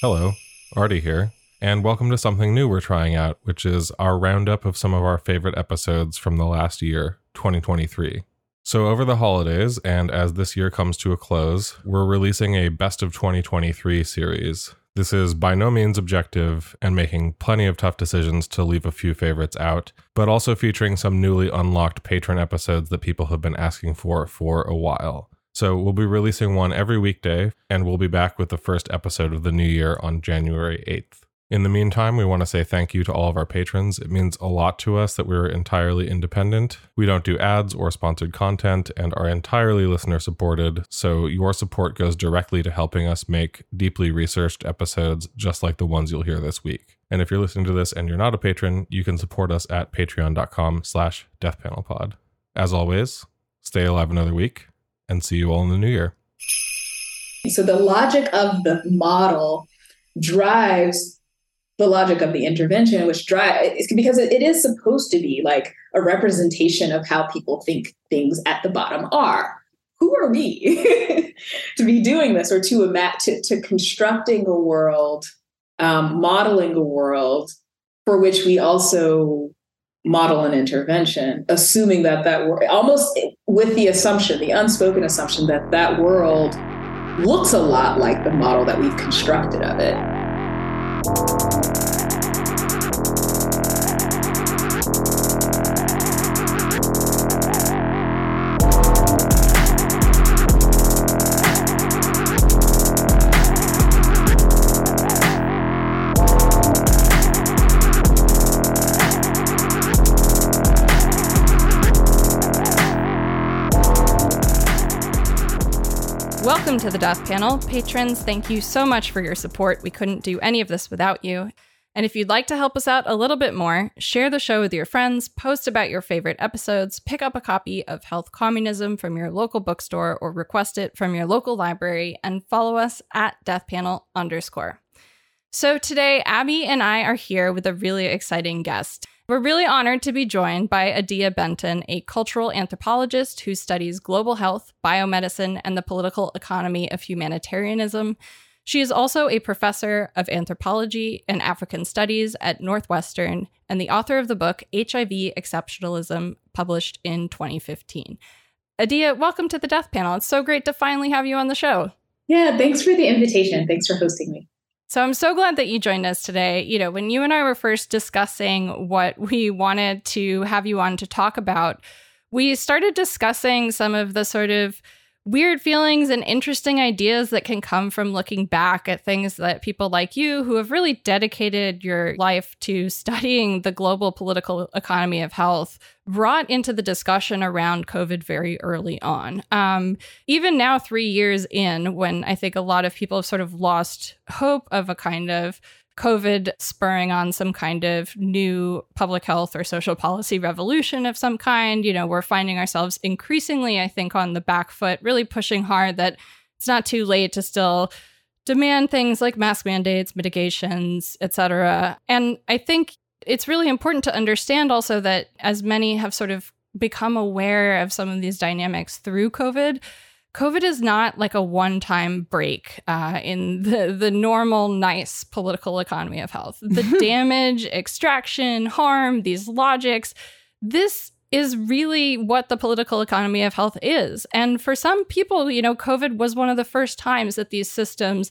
Hello, Artie here, and welcome to something new we're trying out, which is our roundup of some of our favorite episodes from the last year, 2023. So, over the holidays, and as this year comes to a close, we're releasing a Best of 2023 series. This is by no means objective and making plenty of tough decisions to leave a few favorites out, but also featuring some newly unlocked patron episodes that people have been asking for for a while. So we'll be releasing one every weekday, and we'll be back with the first episode of the new year on January 8th. In the meantime, we want to say thank you to all of our patrons. It means a lot to us that we're entirely independent. We don't do ads or sponsored content and are entirely listener supported, so your support goes directly to helping us make deeply researched episodes just like the ones you'll hear this week. And if you're listening to this and you're not a patron, you can support us at patreon.com slash deathpanelpod. As always, stay alive another week and see you all in the new year. So the logic of the model drives the logic of the intervention, which drives because it is supposed to be like a representation of how people think things at the bottom are. Who are we to be doing this or to, to, to constructing a world, um, modeling a world for which we also model an intervention, assuming that that world, almost with the assumption, the unspoken assumption that that world looks a lot like the model that we've constructed of it. Welcome to the Death Panel. Patrons, thank you so much for your support. We couldn't do any of this without you. And if you'd like to help us out a little bit more, share the show with your friends, post about your favorite episodes, pick up a copy of Health Communism from your local bookstore or request it from your local library, and follow us at deathpanel underscore. So today, Abby and I are here with a really exciting guest. We're really honored to be joined by Adia Benton, a cultural anthropologist who studies global health, biomedicine, and the political economy of humanitarianism. She is also a professor of anthropology and African studies at Northwestern and the author of the book HIV Exceptionalism, published in 2015. Adia, welcome to the Death Panel. It's so great to finally have you on the show. Yeah, thanks for the invitation. Thanks for hosting me. So I'm so glad that you joined us today. You know, when you and I were first discussing what we wanted to have you on to talk about, we started discussing some of the sort of weird feelings and interesting ideas that can come from looking back at things that people like you who have really dedicated your life to studying the global political economy of health brought into the discussion around COVID very early on. Um, even now, three years in, when I think a lot of people have sort of lost hope of a kind of COVID spurring on some kind of new public health or social policy revolution of some kind. You know, we're finding ourselves increasingly, I think, on the back foot, really pushing hard that it's not too late to still demand things like mask mandates, mitigations, etc. And I think it's really important to understand also that as many have sort of become aware of some of these dynamics through COVID, COVID is not like a one time break uh, in the, the normal, nice political economy of health. The damage, extraction, harm, these logics, this is really what the political economy of health is. And for some people, you know, COVID was one of the first times that these systems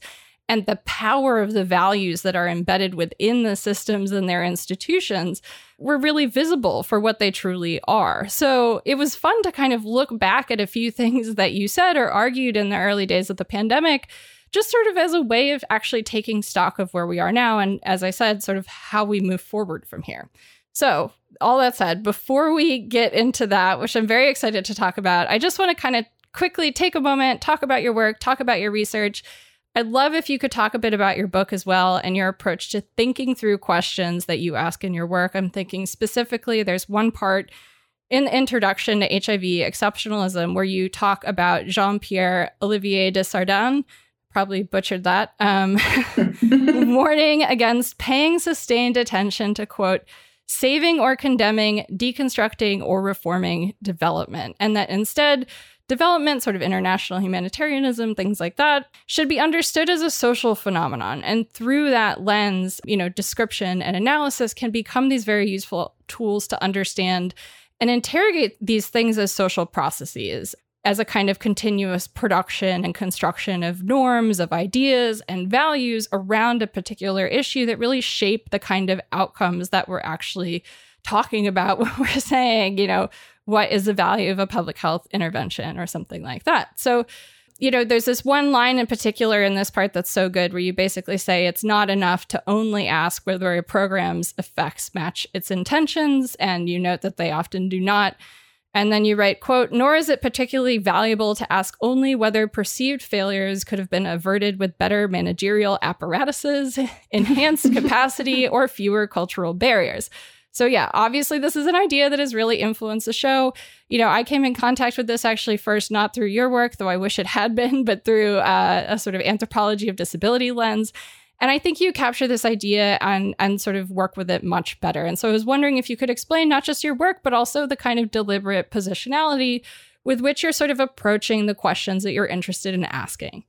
and the power of the values that are embedded within the systems and their institutions were really visible for what they truly are. So it was fun to kind of look back at a few things that you said or argued in the early days of the pandemic, just sort of as a way of actually taking stock of where we are now. And as I said, sort of how we move forward from here. So, all that said, before we get into that, which I'm very excited to talk about, I just want to kind of quickly take a moment, talk about your work, talk about your research, I'd love if you could talk a bit about your book as well and your approach to thinking through questions that you ask in your work. I'm thinking specifically, there's one part in the introduction to HIV exceptionalism where you talk about Jean Pierre Olivier de Sardin, probably butchered that, um, warning against paying sustained attention to quote, saving or condemning, deconstructing or reforming development, and that instead, development, sort of international humanitarianism, things like that, should be understood as a social phenomenon. And through that lens, you know, description and analysis can become these very useful tools to understand and interrogate these things as social processes as a kind of continuous production and construction of norms, of ideas, and values around a particular issue that really shape the kind of outcomes that we're actually talking about when we're saying, you know, what is the value of a public health intervention or something like that. So, you know, there's this one line in particular in this part that's so good where you basically say it's not enough to only ask whether a program's effects match its intentions, and you note that they often do not. And then you write, quote, nor is it particularly valuable to ask only whether perceived failures could have been averted with better managerial apparatuses, enhanced capacity, or fewer cultural barriers. So, yeah, obviously, this is an idea that has really influenced the show. You know, I came in contact with this actually first, not through your work, though I wish it had been, but through uh, a sort of anthropology of disability lens. And I think you capture this idea and and sort of work with it much better. And so I was wondering if you could explain not just your work, but also the kind of deliberate positionality with which you're sort of approaching the questions that you're interested in asking.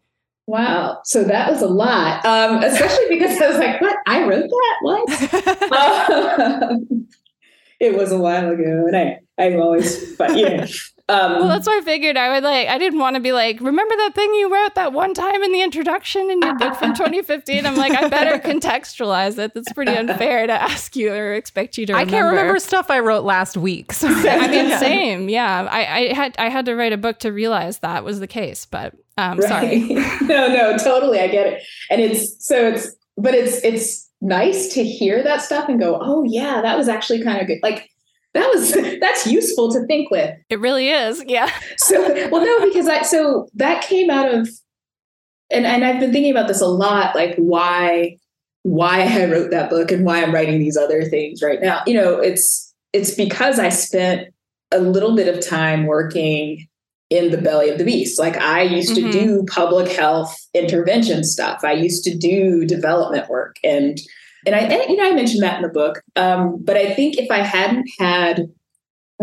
Wow. So that was a lot, um, especially because I was like, what? I wrote that? What? um, it was a while ago. And I, I'm always, but yeah. Um, well, that's why I figured I would like. I didn't want to be like, remember that thing you wrote that one time in the introduction in your book from 2015. I'm like, I better contextualize it. That's pretty unfair to ask you or expect you to. Remember. I can't remember stuff I wrote last week. So I mean, same. Yeah, I, I had I had to write a book to realize that was the case. But um, right. sorry. no, no, totally. I get it. And it's so it's, but it's it's nice to hear that stuff and go, oh yeah, that was actually kind of good. Like that was that's useful to think with. It really is. Yeah. so well no, because I so that came out of and, and I've been thinking about this a lot, like why why I wrote that book and why I'm writing these other things right now. You know, it's it's because I spent a little bit of time working in the belly of the beast. Like I used mm-hmm. to do public health intervention stuff. I used to do development work and and I, and, you know, I mentioned that in the book. Um, but I think if I hadn't had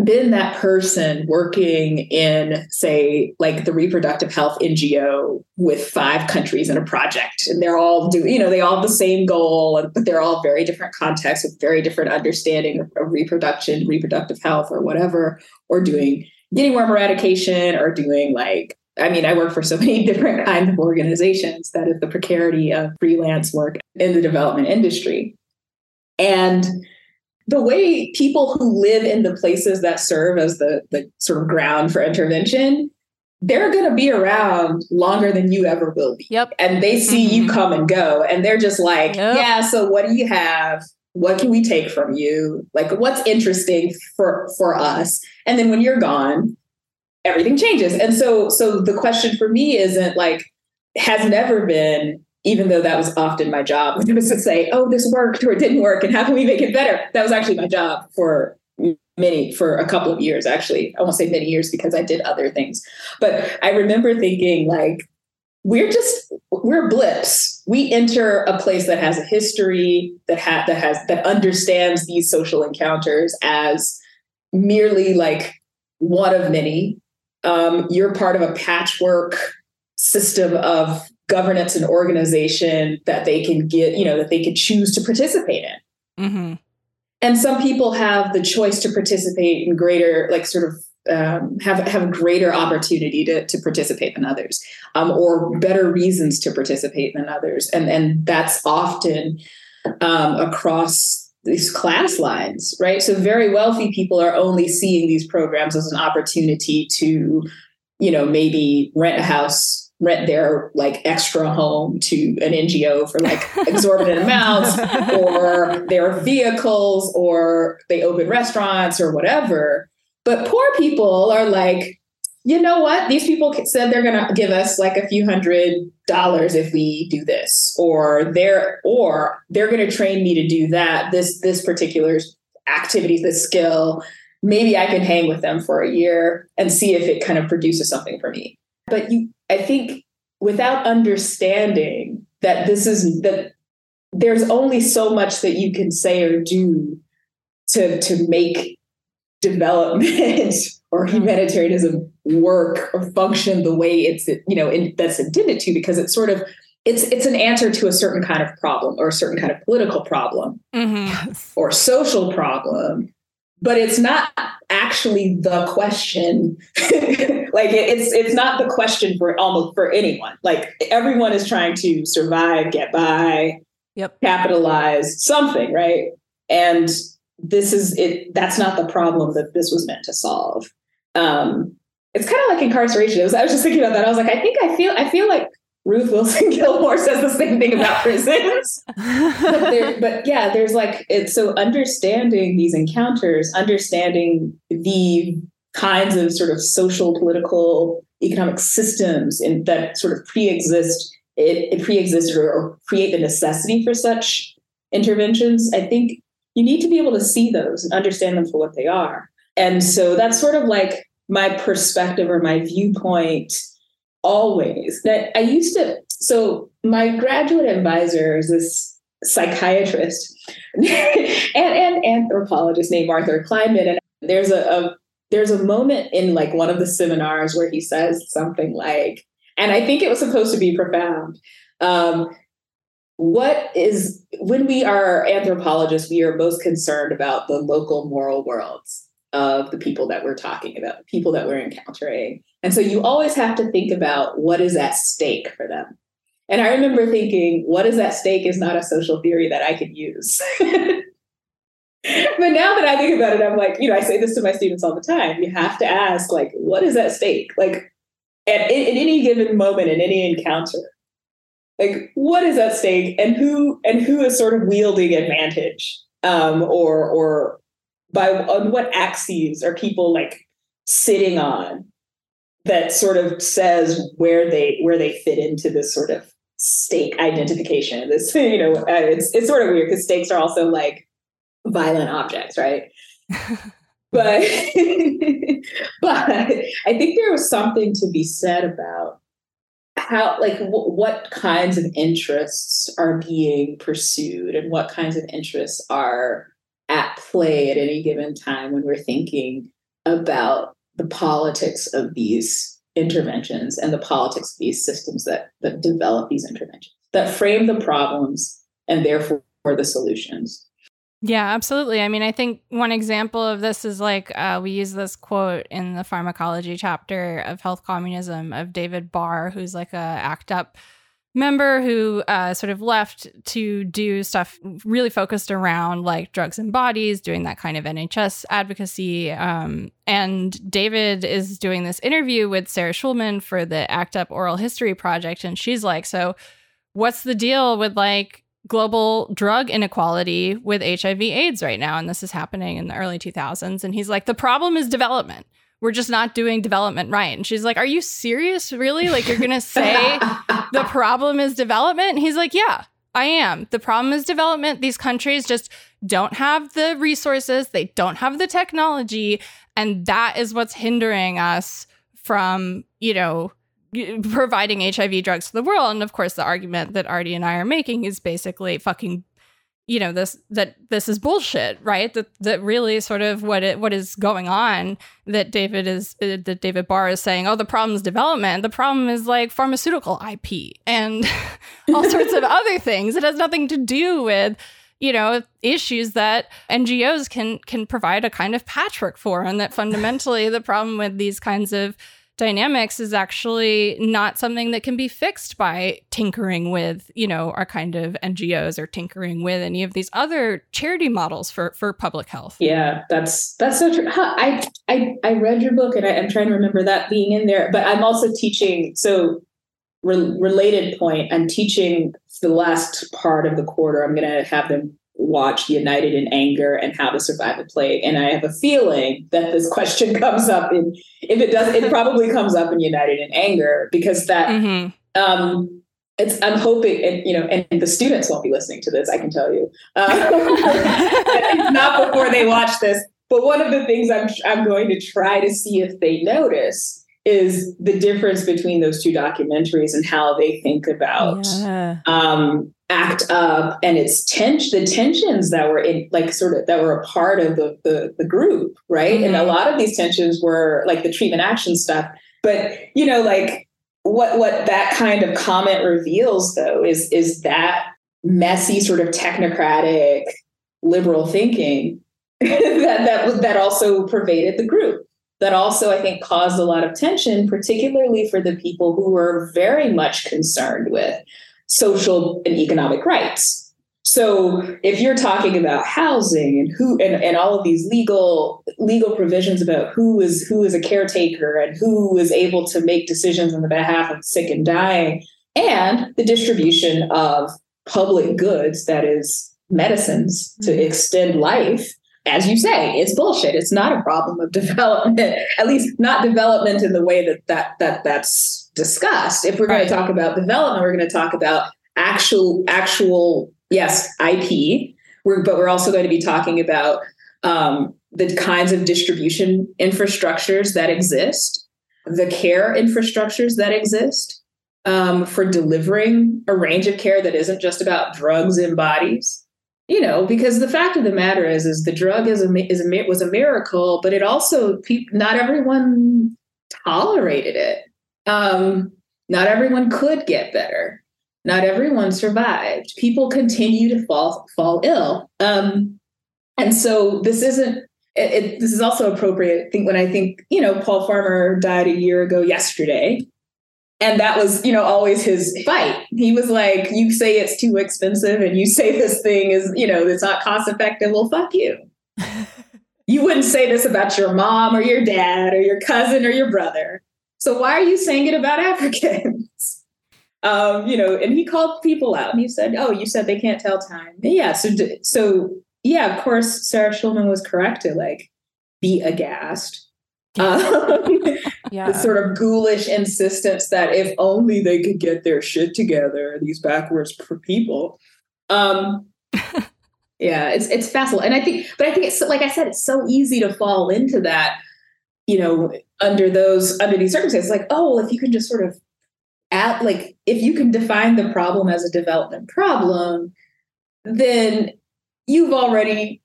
been that person working in, say, like the reproductive health NGO with five countries in a project, and they're all do, you know, they all have the same goal, but they're all very different contexts with very different understanding of, of reproduction, reproductive health, or whatever, or doing guinea worm eradication, or doing like I mean, I work for so many different kinds of organizations. That is the precarity of freelance work in the development industry. And the way people who live in the places that serve as the, the sort of ground for intervention, they're going to be around longer than you ever will be. Yep. And they see mm-hmm. you come and go, and they're just like, yep. yeah, so what do you have? What can we take from you? Like, what's interesting for, for us? And then when you're gone, everything changes. And so so the question for me isn't like has never been even though that was often my job it was to say oh this worked or it didn't work and how can we make it better? That was actually my job for many for a couple of years actually. I won't say many years because i did other things. But i remember thinking like we're just we're blips. We enter a place that has a history that ha- that has that understands these social encounters as merely like one of many um, you're part of a patchwork system of governance and organization that they can get, you know, that they could choose to participate in. Mm-hmm. And some people have the choice to participate in greater, like sort of um, have have greater opportunity to to participate than others, um, or better reasons to participate than others, and and that's often um, across these class lines, right? So very wealthy people are only seeing these programs as an opportunity to, you know, maybe rent a house, rent their like extra home to an NGO for like exorbitant amounts, or their vehicles, or they open restaurants or whatever. But poor people are like, you know what? These people said they're going to give us like a few hundred dollars if we do this, or they're or they're going to train me to do that. This this particular activity, this skill. Maybe I can hang with them for a year and see if it kind of produces something for me. But you, I think, without understanding that this is that there's only so much that you can say or do to to make development or humanitarianism work or function the way it's you know in, that's intended to because it's sort of it's it's an answer to a certain kind of problem or a certain kind of political problem Mm-hmm. or social problem but it's not actually the question like it, it's it's not the question for almost for anyone like everyone is trying to survive get by Yep. capitalize something right and this is it that's not the problem that this was meant to solve um it's kind of like incarceration. Was, i was just thinking about that. I was like i think i feel i feel like ruth wilson gilmore says the same thing about prisons. But, there, but yeah there's like it's so understanding these encounters understanding the kinds of sort of social political economic systems in, that sort of pre-exist it, it pre-existed or, or create the necessity for such interventions i think you need to be able to see those and understand them for what they are. And so that's sort of like my perspective or my viewpoint always that i used to so my graduate advisor is this psychiatrist and, and anthropologist named arthur kleinman and there's a, a there's a moment in like one of the seminars where he says something like and i think it was supposed to be profound um, what is when we are anthropologists we are most concerned about the local moral worlds of the people that we're talking about the people that we're encountering. And so you always have to think about what is at stake for them. And i remember thinking what is at stake is not a social theory that i could use. But now that i think about it i'm like you know i say this to my students all the time. You have to ask like what is at stake? Like at, in, any given moment in any encounter like what is at stake? And who and who is sort of wielding advantage um or or by on what axes are people like sitting on that sort of says where they where they fit into this sort of stake identification? This you know uh, it's it's sort of weird because stakes are also like violent objects right? But but i think there was something to be said about how like w- what kinds of interests are being pursued and what kinds of interests are at play at any given time when we're thinking about the politics of these interventions and the politics of these systems that that develop these interventions that frame the problems and therefore the solutions Yeah, absolutely. I mean, I think one example of this is like uh, we use this quote in the pharmacology chapter of Health Communism of David Barr, who's like a ACT UP member who uh, sort of left to do stuff really focused around like drugs and bodies, doing that kind of NHS advocacy. Um, and David is doing this interview with Sarah Schulman for the ACT UP Oral History Project, and she's like, "So, what's the deal with like?" global drug inequality with HIV AIDS right now and this is happening in the early 2000s and he's like the problem is development we're just not doing development right. And she's like are you serious? Really? Like you're going to say the problem is development? And he's like yeah I am. The problem is development. These countries just don't have the resources. They don't have the technology. And that is what's hindering us from you know providing HIV drugs to the world. And of course, the argument that Artie and I are making is basically fucking, you know, this that this is bullshit, right? That that really sort of what it what is going on. That David is uh, that David Barr is saying, oh, the problem is development. The problem is like pharmaceutical IP and all sorts of other things. It has nothing to do with you know issues that NGOs can can provide a kind of patchwork for, and that fundamentally the problem with these kinds of dynamics is actually not something that can be fixed by tinkering with, you know, our kind of NGOs or tinkering with any of these other charity models for for public health. Yeah, that's that's so true. Huh, I I I read your book and I, am trying to remember that being in there, but I'm also teaching. So re- related point, I'm teaching the last part of the quarter. I'm going to have them watch United in Anger and How to Survive a Plague. And I have a feeling that this question comes up in, if it does, it probably comes up in United in Anger because that, mm-hmm. um, it's, I'm hoping, and you know, and the students won't be listening to this, I can tell you. Uh, not before they watch this. But one of the things I'm, I'm going to try to see if they notice is the difference between those two documentaries and how they think about Yeah. um, act up and its tension the tensions that were in like sort of that were a part of the the, the group right and a Mhm. lot of these tensions were like the treatment action stuff but you know like what what that kind of comment reveals though is is that messy sort of technocratic liberal thinking that that was that also pervaded the group that also i think caused a lot of tension particularly for the people who were very much concerned with social and economic rights so if you're talking about housing and who and, and all of these legal legal provisions about who is who is a caretaker and who is able to make decisions on the behalf of the sick and dying and the distribution of public goods that is medicines to Mhm. extend life as you say it's bullshit. It's not a problem of development at least not development in the way that that, that that's discussed. If we're going to talk about development we're going to talk about actual actual yes ip we're, but we're also going to be talking about um, the kinds of distribution infrastructures that exist the care infrastructures that exist um, for delivering a range of care that isn't just about drugs in bodies you know because the fact of the matter is is the drug is a is a was a miracle but it also not everyone tolerated it. Um not everyone could get better. Not everyone survived. People continue to fall fall ill. Um and so this isn't it, it, this is also appropriate i think when i think you know paul farmer died a year ago yesterday and that was you know always his fight. He was like you say it's too expensive and you say this thing is you know it's not cost effective. Well fuck you. You wouldn't say this about your mom or your dad or your cousin or your brother. So why are you saying it about africans? Um you know and he called people out. And he said oh you said they can't tell time. Yeah so so yeah of course sarah schulman was correct to like be aghast. Um, Yeah. the sort of ghoulish insistence that if only they could get their shit together, these backwards people. Um, yeah, it's it's fascinating, and I think, but I think it's like I said, it's so easy to fall into that. You know, under those under these circumstances, like oh, well, if you can just sort of at like if you can define the problem as a development problem, then you've already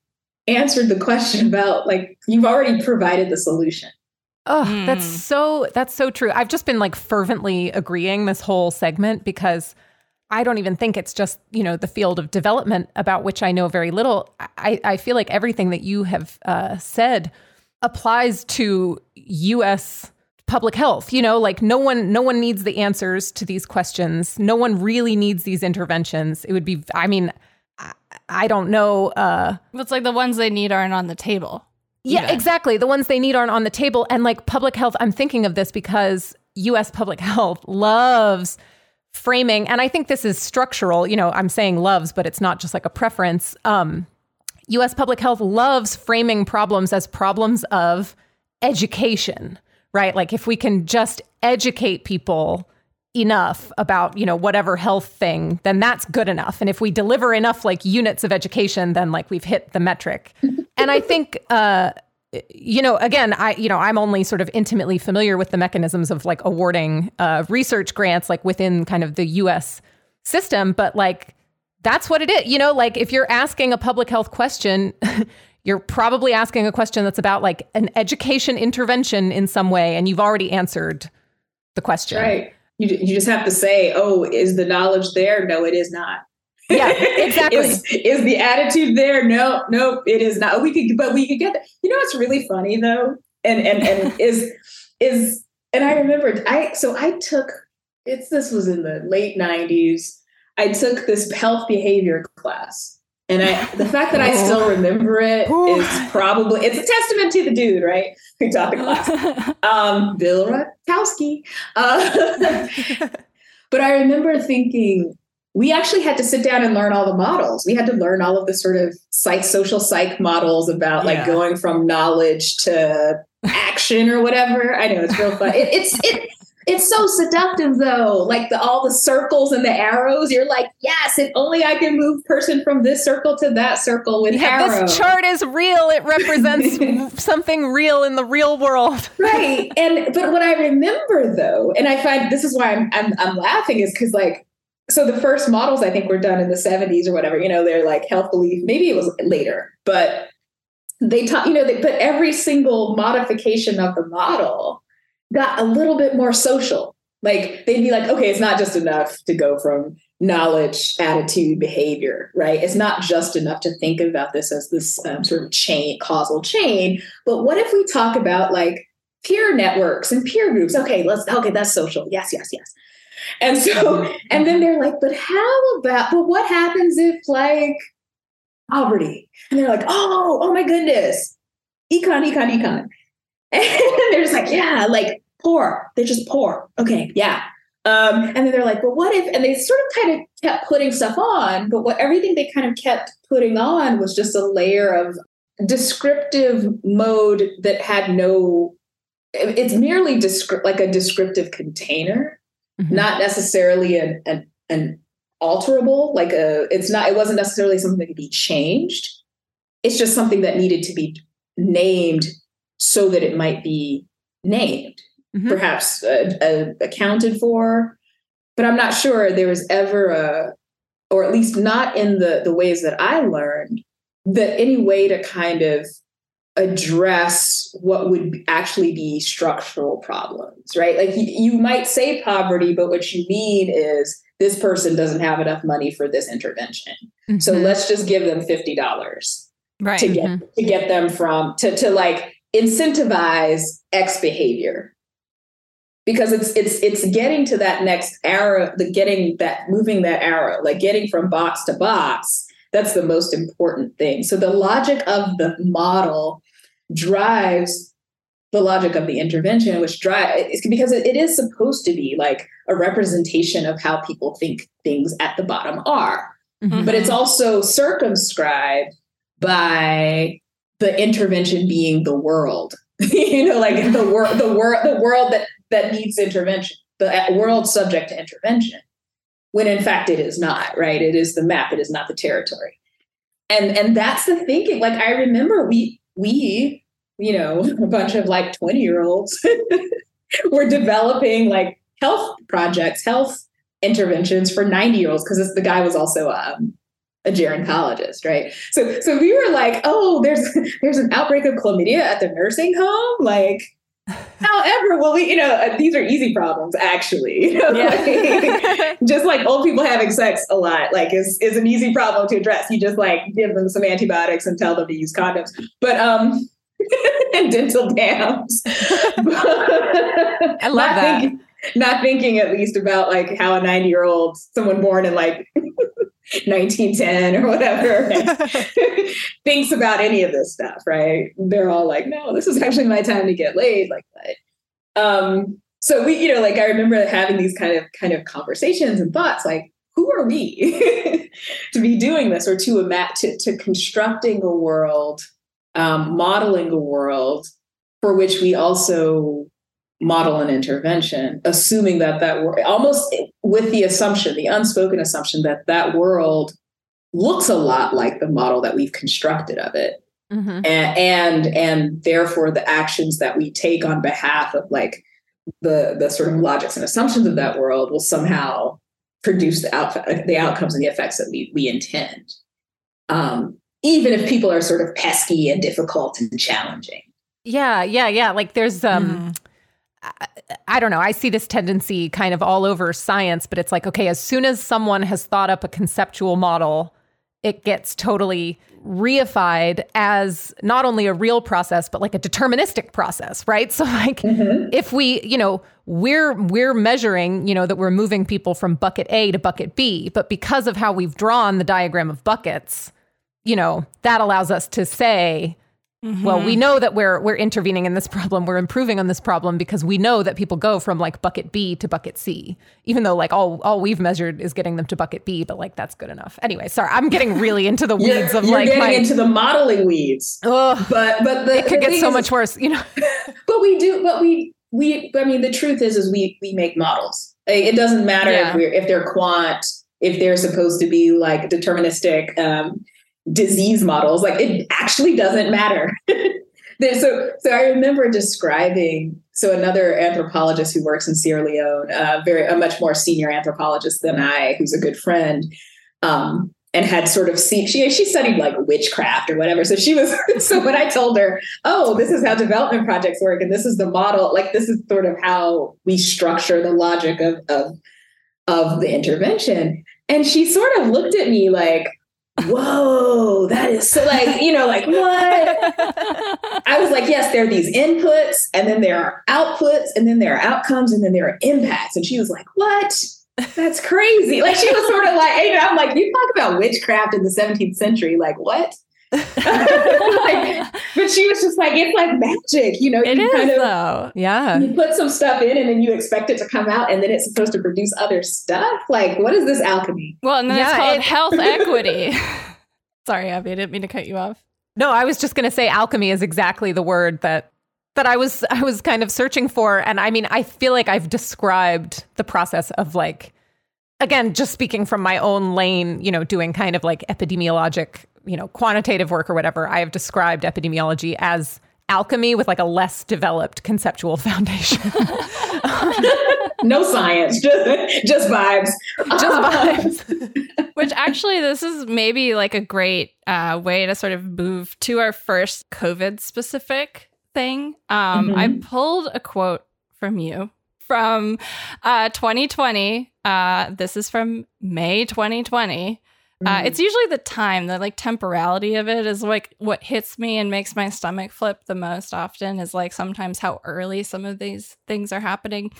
answered the question about like you've already provided the solution. Oh, that's Mm. so that's so true. I've just been like fervently agreeing this whole segment because I don't even think it's just, you know, the field of development about which I know very little. I, I feel like everything that you have uh, said applies to US public health. You know, like no one no one needs the answers to these questions. No one really needs these interventions. It would be I mean, I, I don't know uh It's like the ones they need aren't on the table. Yeah, exactly. The ones they need aren't on the table. And like public health, I'm thinking of this because US public health loves framing, and I think this is structural. You know, I'm saying loves, but it's not just like a preference. Um, US public health loves framing problems as problems of education, right? Like if we can just educate people enough about you know whatever health thing then that's good enough. And if we deliver enough like units of education then like we've hit the metric. And i think uh you know again i you know i'm only sort of intimately familiar with the mechanisms of like awarding uh research grants like within kind of the us system. But like that's what it is. You know like if you're asking a public health question you're probably asking a question that's about like an education intervention in some way and you've already answered the question. Right. You, you just have to say, oh, is the knowledge there? No, it is not. Yeah, exactly. is, is the attitude there? No, no, it is not. We could, but we could get that. You know what's really funny though? And and and is is and I remembered I so I took it's this was in the late 90s. I took this health behavior class. And I the fact that I still remember it is probably it's a testament to the dude, right? Who taught the class um, Bill Rutkowski. Uh, but I remember thinking we actually had to sit down and learn all the models. We had to learn all of the sort of psych, social psych models about like Yeah. going from knowledge to action or whatever. I know it's real fun. It, it's it. It's so seductive though. Like the all the circles and the arrows. You're like, yes, if only I can move person from this circle to that circle with yeah. This chart is real. It represents something real in the real world. right. And but what I remember though, and I find this is why I'm I'm, I'm laughing is because like so the first models I think were done in the 70s or whatever, you know, they're like health belief, maybe it was later, but they taught, you know, they put every single modification of the model got a little bit more social. Like they'd be like, okay, it's not just enough to go from knowledge, attitude, behavior, right? It's not just enough to think about this as this um, sort of chain, causal chain. But what if we talk about like peer networks and peer groups? Okay, let's, okay, that's social. Yes, yes, yes. And so, and then they're like, but how about, but what happens if like poverty? And they're like, oh, oh my goodness, econ, econ, econ. And they're just like, yeah, like poor. They're just poor. Okay, yeah. Um, and then they're like, well, what if? And they sort of kind of kept putting stuff on, but what everything they kind of kept putting on was just a layer of descriptive mode that had no. It's merely descri- like a descriptive container, mm-hmm. not necessarily an, an an alterable. Like a, it's not. It wasn't necessarily something that could be changed. It's just something that needed to be named so that it might be named, mm-hmm. perhaps uh, uh, accounted for. But I'm not sure there was ever a, or at least not in the the ways that I learned, that any way to kind of address what would actually be structural problems, right? Like you, you might say poverty, but what you mean is this person doesn't have enough money for this intervention. Mm-hmm. So let's just give them fifty dollars right. to get mm-hmm. to get them from to to like incentivize X behavior because it's it's it's getting to that next arrow, the getting that moving that arrow, like getting from box to box. That's the most important thing. So the logic of the model drives the logic of the intervention, which drive because it, it is supposed to be like a representation of how people think things at the bottom are. Mm-hmm. But it's also circumscribed by the intervention being the world you know like the world the world the world that that needs intervention the world subject to intervention when in fact it is not right? It is the map it is not the territory. And and that's the thinking like i remember we we you know a bunch of like 20 year olds were developing like health projects health interventions for 90 year olds because the guy was also um, a gerontologist, right? So so we were like, oh, there's there's an outbreak of chlamydia at the nursing home, like. However, well, we you know uh, these are easy problems actually. You know? yeah. like, just like old people having sex a lot, like is is an easy problem to address. You just like give them some antibiotics and tell them to use condoms. But um, and dental dams. I love that. Thinking, not thinking at least about like how a 90 year old someone born in like 1910 or whatever thinks about any of this stuff, right? They're all like, no, this is actually my time to get laid, like that. Um, so we, you know, like I remember having these kind of kind of conversations and thoughts, like, who are we to be doing this or to ima- to, to constructing a world, um, modeling a world for which we also model an intervention, assuming that that world, almost with the assumption, the unspoken assumption that that world looks a lot like the model that we've constructed of it. Mm-hmm. And, and and therefore the actions that we take on behalf of like the the sort of logics and assumptions of that world will somehow produce the out, the outcomes and the effects that we we intend um, even if people are sort of pesky and difficult and challenging yeah yeah yeah like there's um mm. I don't know. I see this tendency kind of all over science, but it's like, okay, as soon as someone has thought up a conceptual model, it gets totally reified as not only a real process but like a deterministic process right so like mm-hmm. if we you know we're we're measuring you know that we're moving people from bucket A to bucket B but because of how we've drawn the diagram of buckets you know that allows us to say Mm-hmm. Well, we know that we're we're intervening in this problem. We're improving on this problem because we know that people go from like bucket B to bucket C, even though like all all we've measured is getting them to bucket B, but like that's good enough. Anyway, sorry, I'm getting really into the weeds of you're like getting my, into the modeling weeds. Ugh, but but the, it could get so much worse, you know. but we do, but we we I mean the truth is is we we make models. It doesn't matter yeah. if we're if they're quant, if they're supposed to be like deterministic um, disease models. Like it actually doesn't matter. so so I remember describing so another anthropologist who works in Sierra Leone, uh, very a much more senior anthropologist than I, who's a good friend. Um, and had sort of seen she she studied like witchcraft or whatever. So she was so when I told her, oh, this is how development projects work, and this is the model, like this is sort of how we structure the logic of of of the intervention. And she sort of looked at me like, whoa, that is so like, you know, like what? I was like, yes, there are these inputs, and then there are outputs, and then there are outcomes, and then there are impacts. And she was like, what? That's crazy. Like she was sort of like, you know, I'm like, you talk about witchcraft in the 17th century, like what? Like, but she was just like, it's like magic, you know. It you is, kind of, though. Yeah. You put some stuff in and then you expect it to come out and then it's supposed to produce other stuff. Like, what is this alchemy? Well, and then yeah, it's called it, health equity. Sorry, Abby, I didn't mean to cut you off. No, I was just gonna say alchemy is exactly the word that that I was I was kind of searching for. And I mean, I feel like I've described the process of like again, just speaking from my own lane, you know, doing kind of like epidemiologic, you know, quantitative work or whatever, I have described epidemiology as alchemy with like a less developed conceptual foundation. no science, just just vibes. Just vibes. Which actually this is maybe like a great uh, way to sort of move to our first COVID specific thing. Um, mm-hmm. I pulled a quote from you from uh, 2020. Uh, this is from May 2020. Uh, mm-hmm. it's usually the time, the like temporality of it is like what hits me and makes my stomach flip the most often is like sometimes how early some of these things are happening.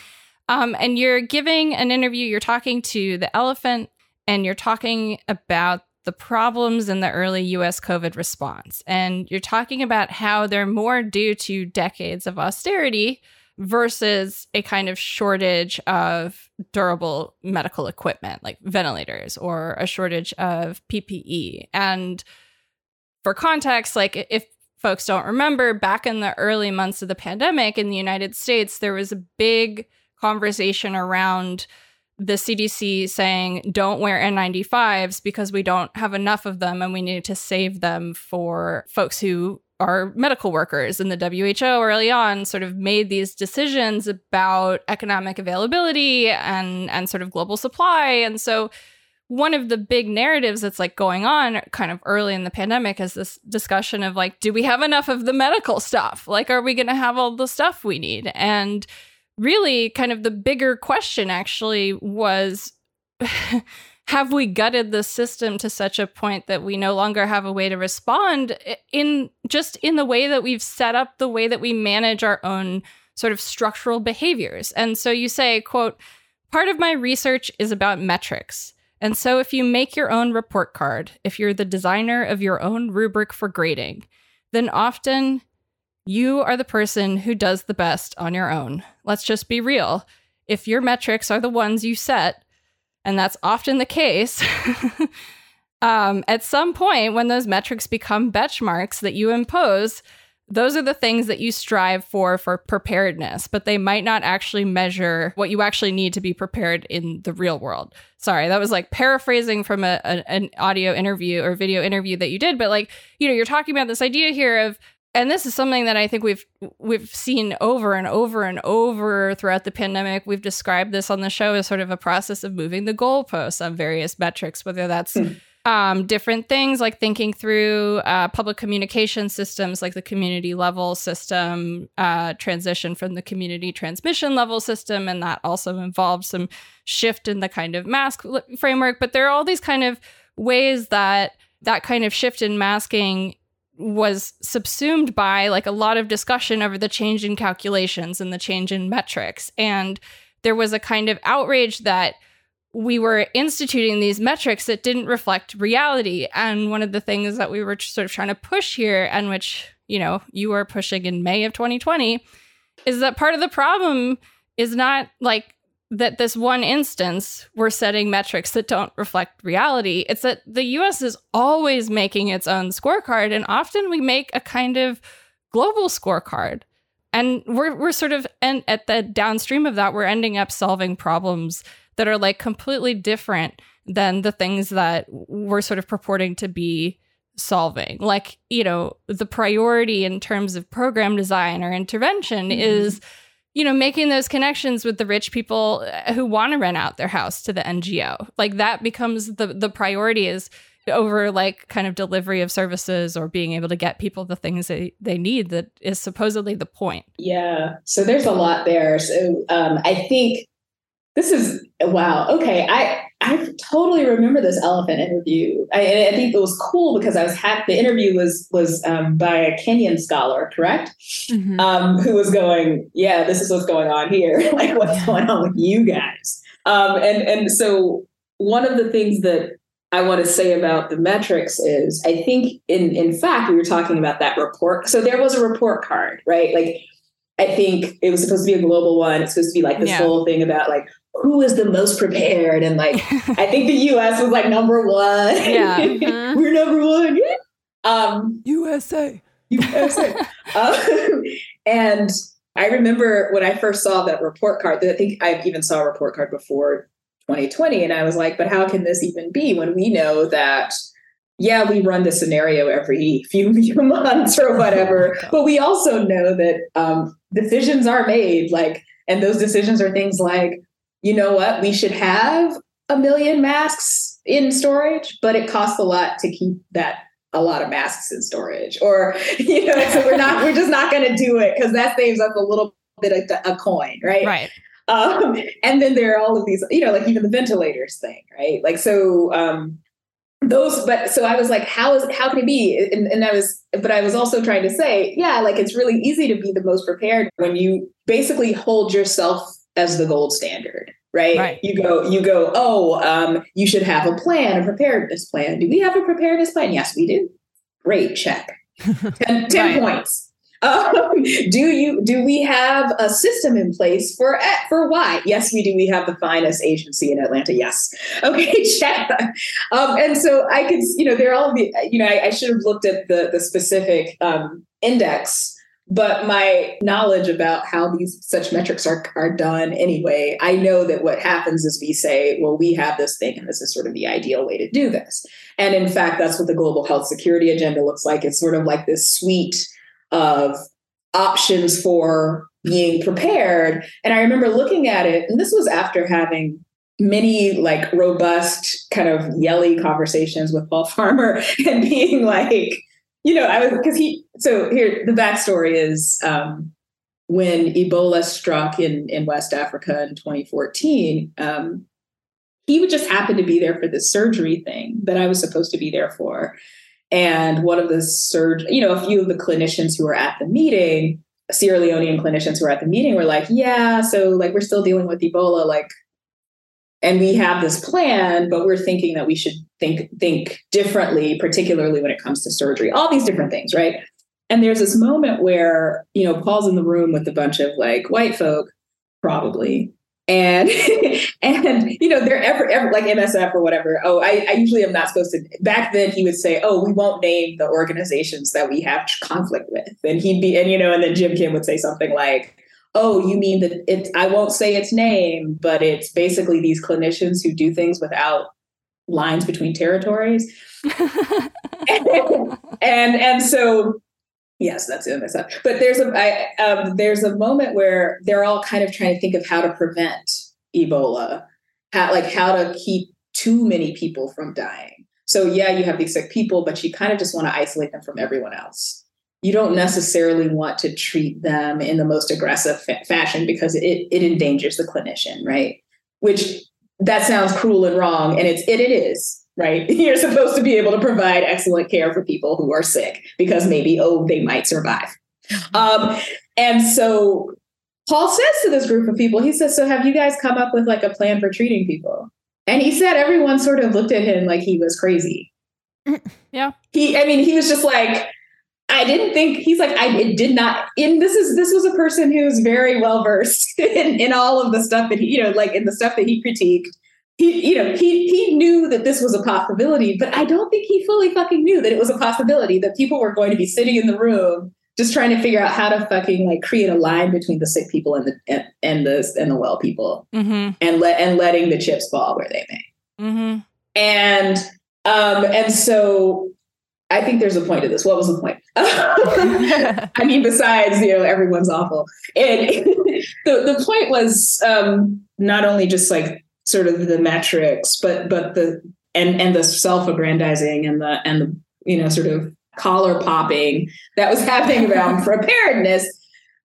Um, and you're giving an interview, you're talking to the elephant and you're talking about the problems in the early US COVID response. And you're talking about how they're more due to decades of austerity versus a kind of shortage of durable medical equipment like ventilators or a shortage of PPE. And for context, like if folks don't remember, back in the early months of the pandemic in the United States, there was a big conversation around the CDC saying don't wear N95s because we don't have enough of them and we need to save them for folks who are medical workers. And the WHO early on sort of made these decisions about economic availability and, and sort of global supply. And so one of the big narratives that's like going on kind of early in the pandemic is this discussion of like, do we have enough of the medical stuff? Like, are we going to have all the stuff we need? And really kind of the bigger question actually was have we gutted the system to such a point that we no longer have a way to respond in just in the way that we've set up the way that we manage our own sort of structural behaviors and so you say quote part of my research is about metrics and so if you make your own report card if you're the designer of your own rubric for grading then often you are the person who does the best on your own. Let's just be real. If your metrics are the ones you set, and that's often the case, um, at some point when those metrics become benchmarks that you impose, those are the things that you strive for for preparedness, but they might not actually measure what you actually need to be prepared in the real world. Sorry, that was like paraphrasing from a, a, an audio interview or video interview that you did, but like, you know, you're talking about this idea here of and this is something that I think we've we've seen over and over and over throughout the pandemic. We've described this on the show as sort of a process of moving the goalposts on various metrics, whether that's mm. um, different things like thinking through uh, public communication systems, like the community level system, uh, transition from the community transmission level system, and that also involves some shift in the kind of mask framework. But there are all these kind of ways that that kind of shift in masking was subsumed by like a lot of discussion over the change in calculations and the change in metrics. And there was a kind of outrage that we were instituting these metrics that didn't reflect reality. And one of the things that we were sort of trying to push here, and which, you know, you were pushing in May of 2020, is that part of the problem is not like that this one instance we're setting metrics that don't reflect reality. It's that the US is always making its own scorecard, and often we make a kind of global scorecard. and we're we're sort of and at the downstream of that we're ending up solving problems that are like completely different than the things that we're sort of purporting to be solving like you know the priority in terms of program design or intervention mm-hmm. is you know making those connections with the rich people uh, who want to rent out their house to the ngo like that becomes the the priority is over like kind of delivery of services or being able to get people the things they, they need that is supposedly the point. Yeah. So there's a lot there. So um, I think this is wow. Okay. I I totally remember this elephant interview. I, I think it was cool because I was happy. The interview was was um, by a Kenyan scholar, correct? Mm-hmm. Um, who was going, yeah, this is what's going on here. like, what's going on with you guys? Um, and and so one of the things that I want to say about the metrics is I think in in fact we were talking about that report. So there was a report card, right? Like I think it was supposed to be a global one. It's supposed to be like this yeah. whole thing about like who is the most prepared and like I think the US was like number one. Yeah. Mm-hmm. we're number one. Um USA. USA. um, and I remember when I first saw that report card, I think I even saw a report card before 2020. And I was like, but how can this even be when we know that, yeah, we run the scenario every few, few months or whatever, oh but we also know that um, decisions are made. Like, and those decisions are things like, you know what, we should have a million masks in storage, but it costs a lot to keep that a lot of masks in storage or you know so we're not we're just not going to do it because that saves us a little bit of a coin right right um, and then there are all of these, you know, like even the ventilators thing, right? Like so um, those, but so I was like, how is how can it be? And, and I was, but I was also trying to say, yeah, like it's really easy to be the most prepared when you basically hold yourself as the gold standard. Right? right? You go, you go, oh, um, you should have a plan, a preparedness plan. Do we have a preparedness plan? Yes, we do. Great, check. 10, 10 right. points um, do you do we have a system in place for for why? Yes, we do. We have the finest agency in Atlanta. Yes. Okay, check. Um, and so I could, you know, there are all the, you know, I, I should have looked at the the specific um, index but my knowledge about how these such metrics are, are done anyway i know that what happens is we say well we have this thing and this is sort of the ideal way to do this and in fact that's what the global health security agenda looks like it's sort of like this suite of options for being prepared. And I remember looking at it, and this was after having many like robust kind of yelly conversations with Paul Farmer and being like, you know, I was because he so here the backstory is um when Ebola struck in in West Africa in 2014, um, he would just happen to be there for this surgery thing that I was supposed to be there for. And one of the surge, you know, a few of the clinicians who were at the meeting, Sierra Leonean clinicians who were at the meeting were like, yeah, so like we're still dealing with Ebola, like, and we have this plan, but we're thinking that we should think think differently, particularly when it comes to surgery, all these different things, right? And there's this moment where, you know, Paul's in the room with a bunch of like white folk, probably, and and you know they're ever ever like MSF or whatever. Oh, I, I usually am not supposed to. Back then, he would say, "Oh, we won't name the organizations that we have conflict with," and he'd be and you know, and then Jim Kim would say something like, "Oh, you mean that it? I won't say its name, but it's basically these clinicians who do things without lines between territories." and, and and so Yes, that's it. That's But there's a I, um, there's a moment where they're all kind of trying to think of how to prevent Ebola, how like how to keep too many people from dying. So yeah, you have these sick people, but you kind of just want to isolate them from everyone else. You don't necessarily want to treat them in the most aggressive fa- fashion because it it endangers the clinician, right? Which that sounds cruel and wrong, and it's it, it is right? You're supposed to be able to provide excellent care for people who are sick because maybe, oh, they might survive. Um, and so Paul says to this group of people, he says, So have you guys come up with like a plan for treating people? And he said everyone sort of looked at him like he was crazy. Yeah. He, I mean, he was just like, I didn't think he's like I did not in this is this was a person who's very well versed in, in all of the stuff that he you know like in the stuff that he critiqued he, you know, he he knew that this was a possibility, but I don't think he fully fucking knew that it was a possibility that people were going to be sitting in the room just trying to figure out how to fucking like create a line between the sick people and the and, and the and the well people, Mm-hmm. and let and letting the chips fall where they may. Mm-hmm. And um and so I think there's a point to this. What was the point? I mean, besides, you know, everyone's awful. And the, the point was um, not only just like sort of the metrics, but but the and and the self-aggrandizing and the and the you know sort of collar popping that was happening around preparedness,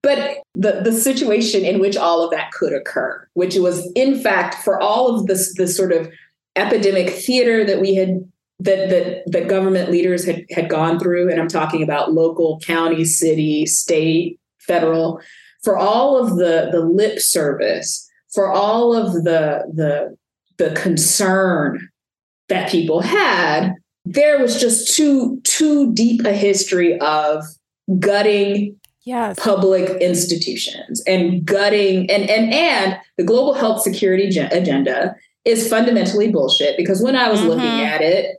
but the the situation in which all of that could occur, which was in fact for all of this this sort of epidemic theater that we had that that that government leaders had had gone through and i'm talking about local county city state federal for all of the the lip service for all of the the the concern that people had there was just too too deep a history of gutting yes. public institutions and gutting and and and the global health security agenda is fundamentally bullshit because when I was looking Mhm. at it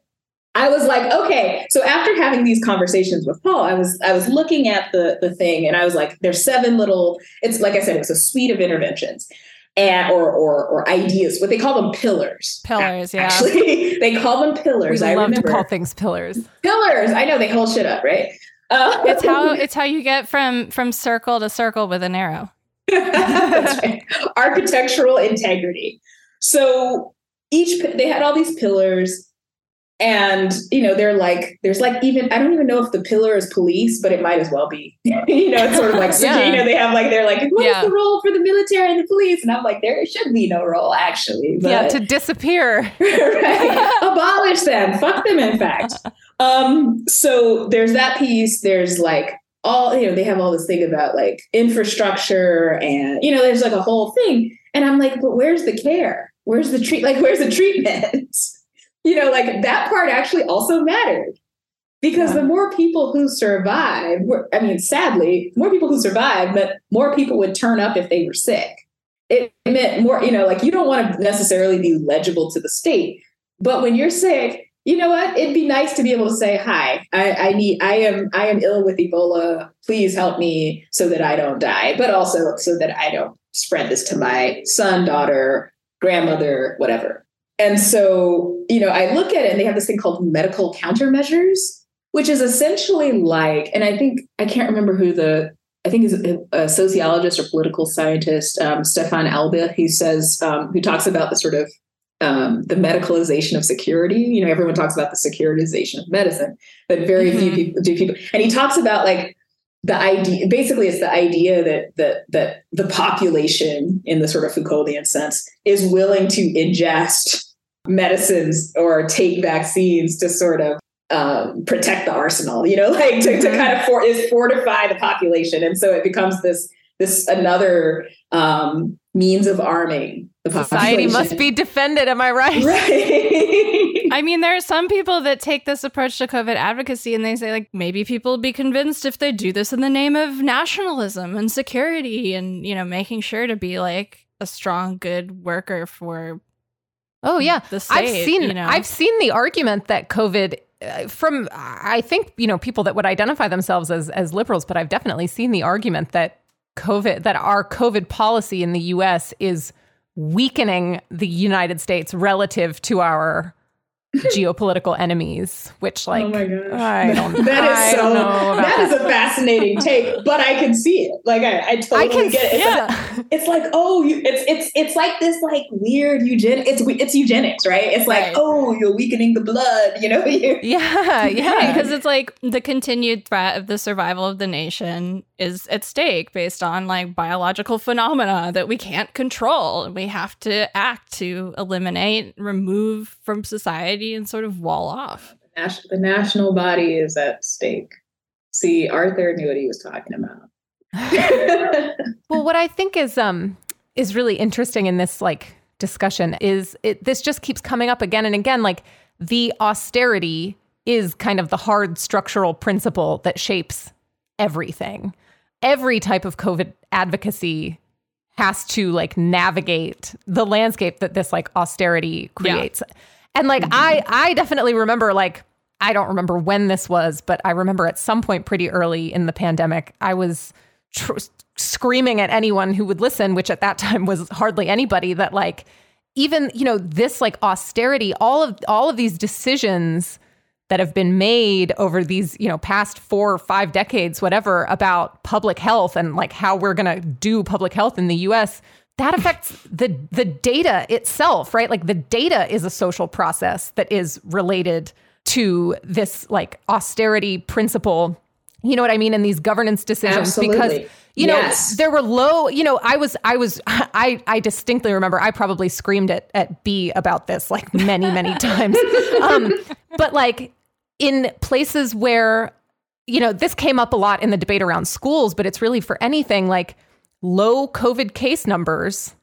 I was like okay so after having these conversations with Paul I was I was looking at the the thing and I was like there's seven little it's like I said it was a suite of interventions and or or or ideas what they call them pillars Pillars, yeah. actually they call them We pillars I love to call things pillars. pillars I know they hold shit up right uh, It's how it's how you get from from circle to circle with an arrow. That's right. Architectural integrity. So each they had all these pillars, and you know they're like there's like even I don't even know if the pillar is police, but it might as well be. you know, it's sort of like Yeah. you know they have like they're like what's Yeah. the role for the military and the police, and I'm like there should be no role actually. But, Yeah, to disappear. right. Abolish them. Fuck them, in fact. Um, so there's that piece. There's like all, you know, they have all this thing about like infrastructure and, you know, there's like a whole thing. And I'm like, but where's the care? Where's the treat? Like, where's the treatment? You know, like that part actually also mattered. Because Yeah. the more people who survive, I mean, sadly, more people who survive meant more people would turn up if they were sick it meant more, you know, like you don't want to necessarily be legible to the state. But when you're sick, you know what? It'd be nice to be able to say, hi, I, I need I am I am ill with Ebola. Please help me so that I don't die, but also so that I don't spread this to my son, daughter, grandmother, whatever. And so, you know, I look at it and they have this thing called medical countermeasures, which is essentially like, and I think I can't remember who the I think is a, sociologist or political scientist, um, Stefan Elbe, who says, um, who talks about the sort of um, the medicalization of security. You know, everyone talks about the securitization of medicine, but very few Mhm. people do people. And he talks about like the idea. Basically, it's the idea that that that the population, in the sort of Foucauldian sense, is willing to ingest medicines or take vaccines to sort of um, protect the arsenal, you know, like to, to kind of for, is fortify the population, and so it becomes this this another um, means of arming Society must be defended. Am I right? right. I mean, there are some people that take this approach to COVID advocacy and they say, like, maybe people will be convinced if they do this in the name of nationalism and security and, you know, making sure to be like a strong, good worker for Oh yeah. the state. I've seen you know? I've seen the argument that COVID uh, from I think you know people that would identify themselves as as liberals, but I've definitely seen the argument that COVID that our COVID policy in the U.S. is weakening the United States relative to our geopolitical enemies, which oh like oh my gosh. I don't That is I so. don't know about that is a fascinating take, but I can see it. Like I, I totally I can get it. It's, yeah. it's like oh, you, it's it's it's like this like weird eugen. It's it's eugenics, right? It's like Right. oh, you're weakening the blood. You know, you yeah, yeah. because it's like the continued threat of the survival of the nation is at stake based on like biological phenomena that we can't control and we have to act to eliminate remove from society and sort of wall off the national body is at stake. See, Arthur knew what he was talking about. Well, what I think is um is really interesting in this like discussion is it this just keeps coming up again and again like the austerity is kind of the hard structural principle that shapes everything. Every type of COVID advocacy has to like navigate the landscape that this like austerity creates. And like mm-hmm. I I definitely remember like I don't remember when this was, but I remember at some point pretty early in the pandemic, I was tr- screaming at anyone who would listen, which at that time was hardly anybody, that like even, you know, this like austerity, all of all of these decisions that have been made over these, you know, past 4 or 5 decades whatever about public health and like how we're going to do public health in the US that affects the the data itself, right? Like the data is a social process that is related to this like austerity principle. You know what I mean? And these governance decisions Absolutely. because you Yes. know there were low you know i was i was i i distinctly remember i probably screamed at at Bea about this like many many times um but like in places where you know this came up a lot in the debate around schools but it's really for anything like low covid case numbers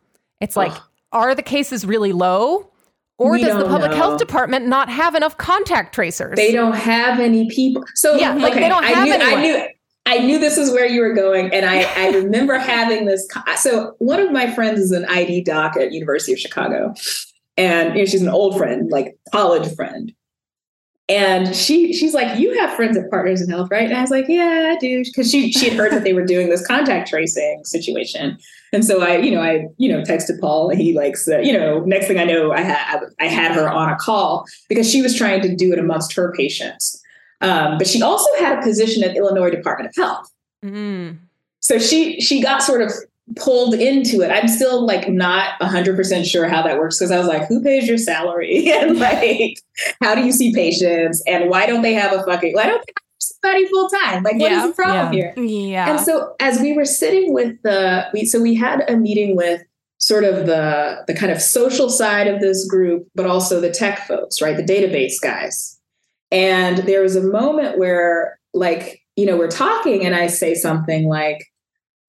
it's like Ugh. are the cases really low or We does the public know. health department not have enough contact tracers They don't have any people. So Yeah, like, okay, they don't I have knew, anyone. I knew I knew this is where you were going, and I I remember having this. So one of my friends is an ID doc at University of Chicago, and you know she's an old friend, like college friend. And she she's like, you have friends at Partners in Health, right? And I was like, yeah, I do, because she she had heard that they were doing this contact tracing situation. And so I, you know, I, you know, texted Paul and he likes, said, you know, next thing I know, I had I had her on a call because she was trying to do it amongst her patients. Um, but she also had a position at Illinois Department of Health. Mm. So she she got sort of pulled into it. I'm still like not 100% sure how that works because I was like, who pays your salary? and like, how do you see patients? And why don't they have a fucking, why don't they have somebody full time? Like, what is Yeah. the problem Yeah. here? Yeah. And so as we were sitting with the we so we had a meeting with sort of the the kind of social side of this group, but also the tech folks, right? The database guys. And there was a moment where like, you know, we're talking and I say something like,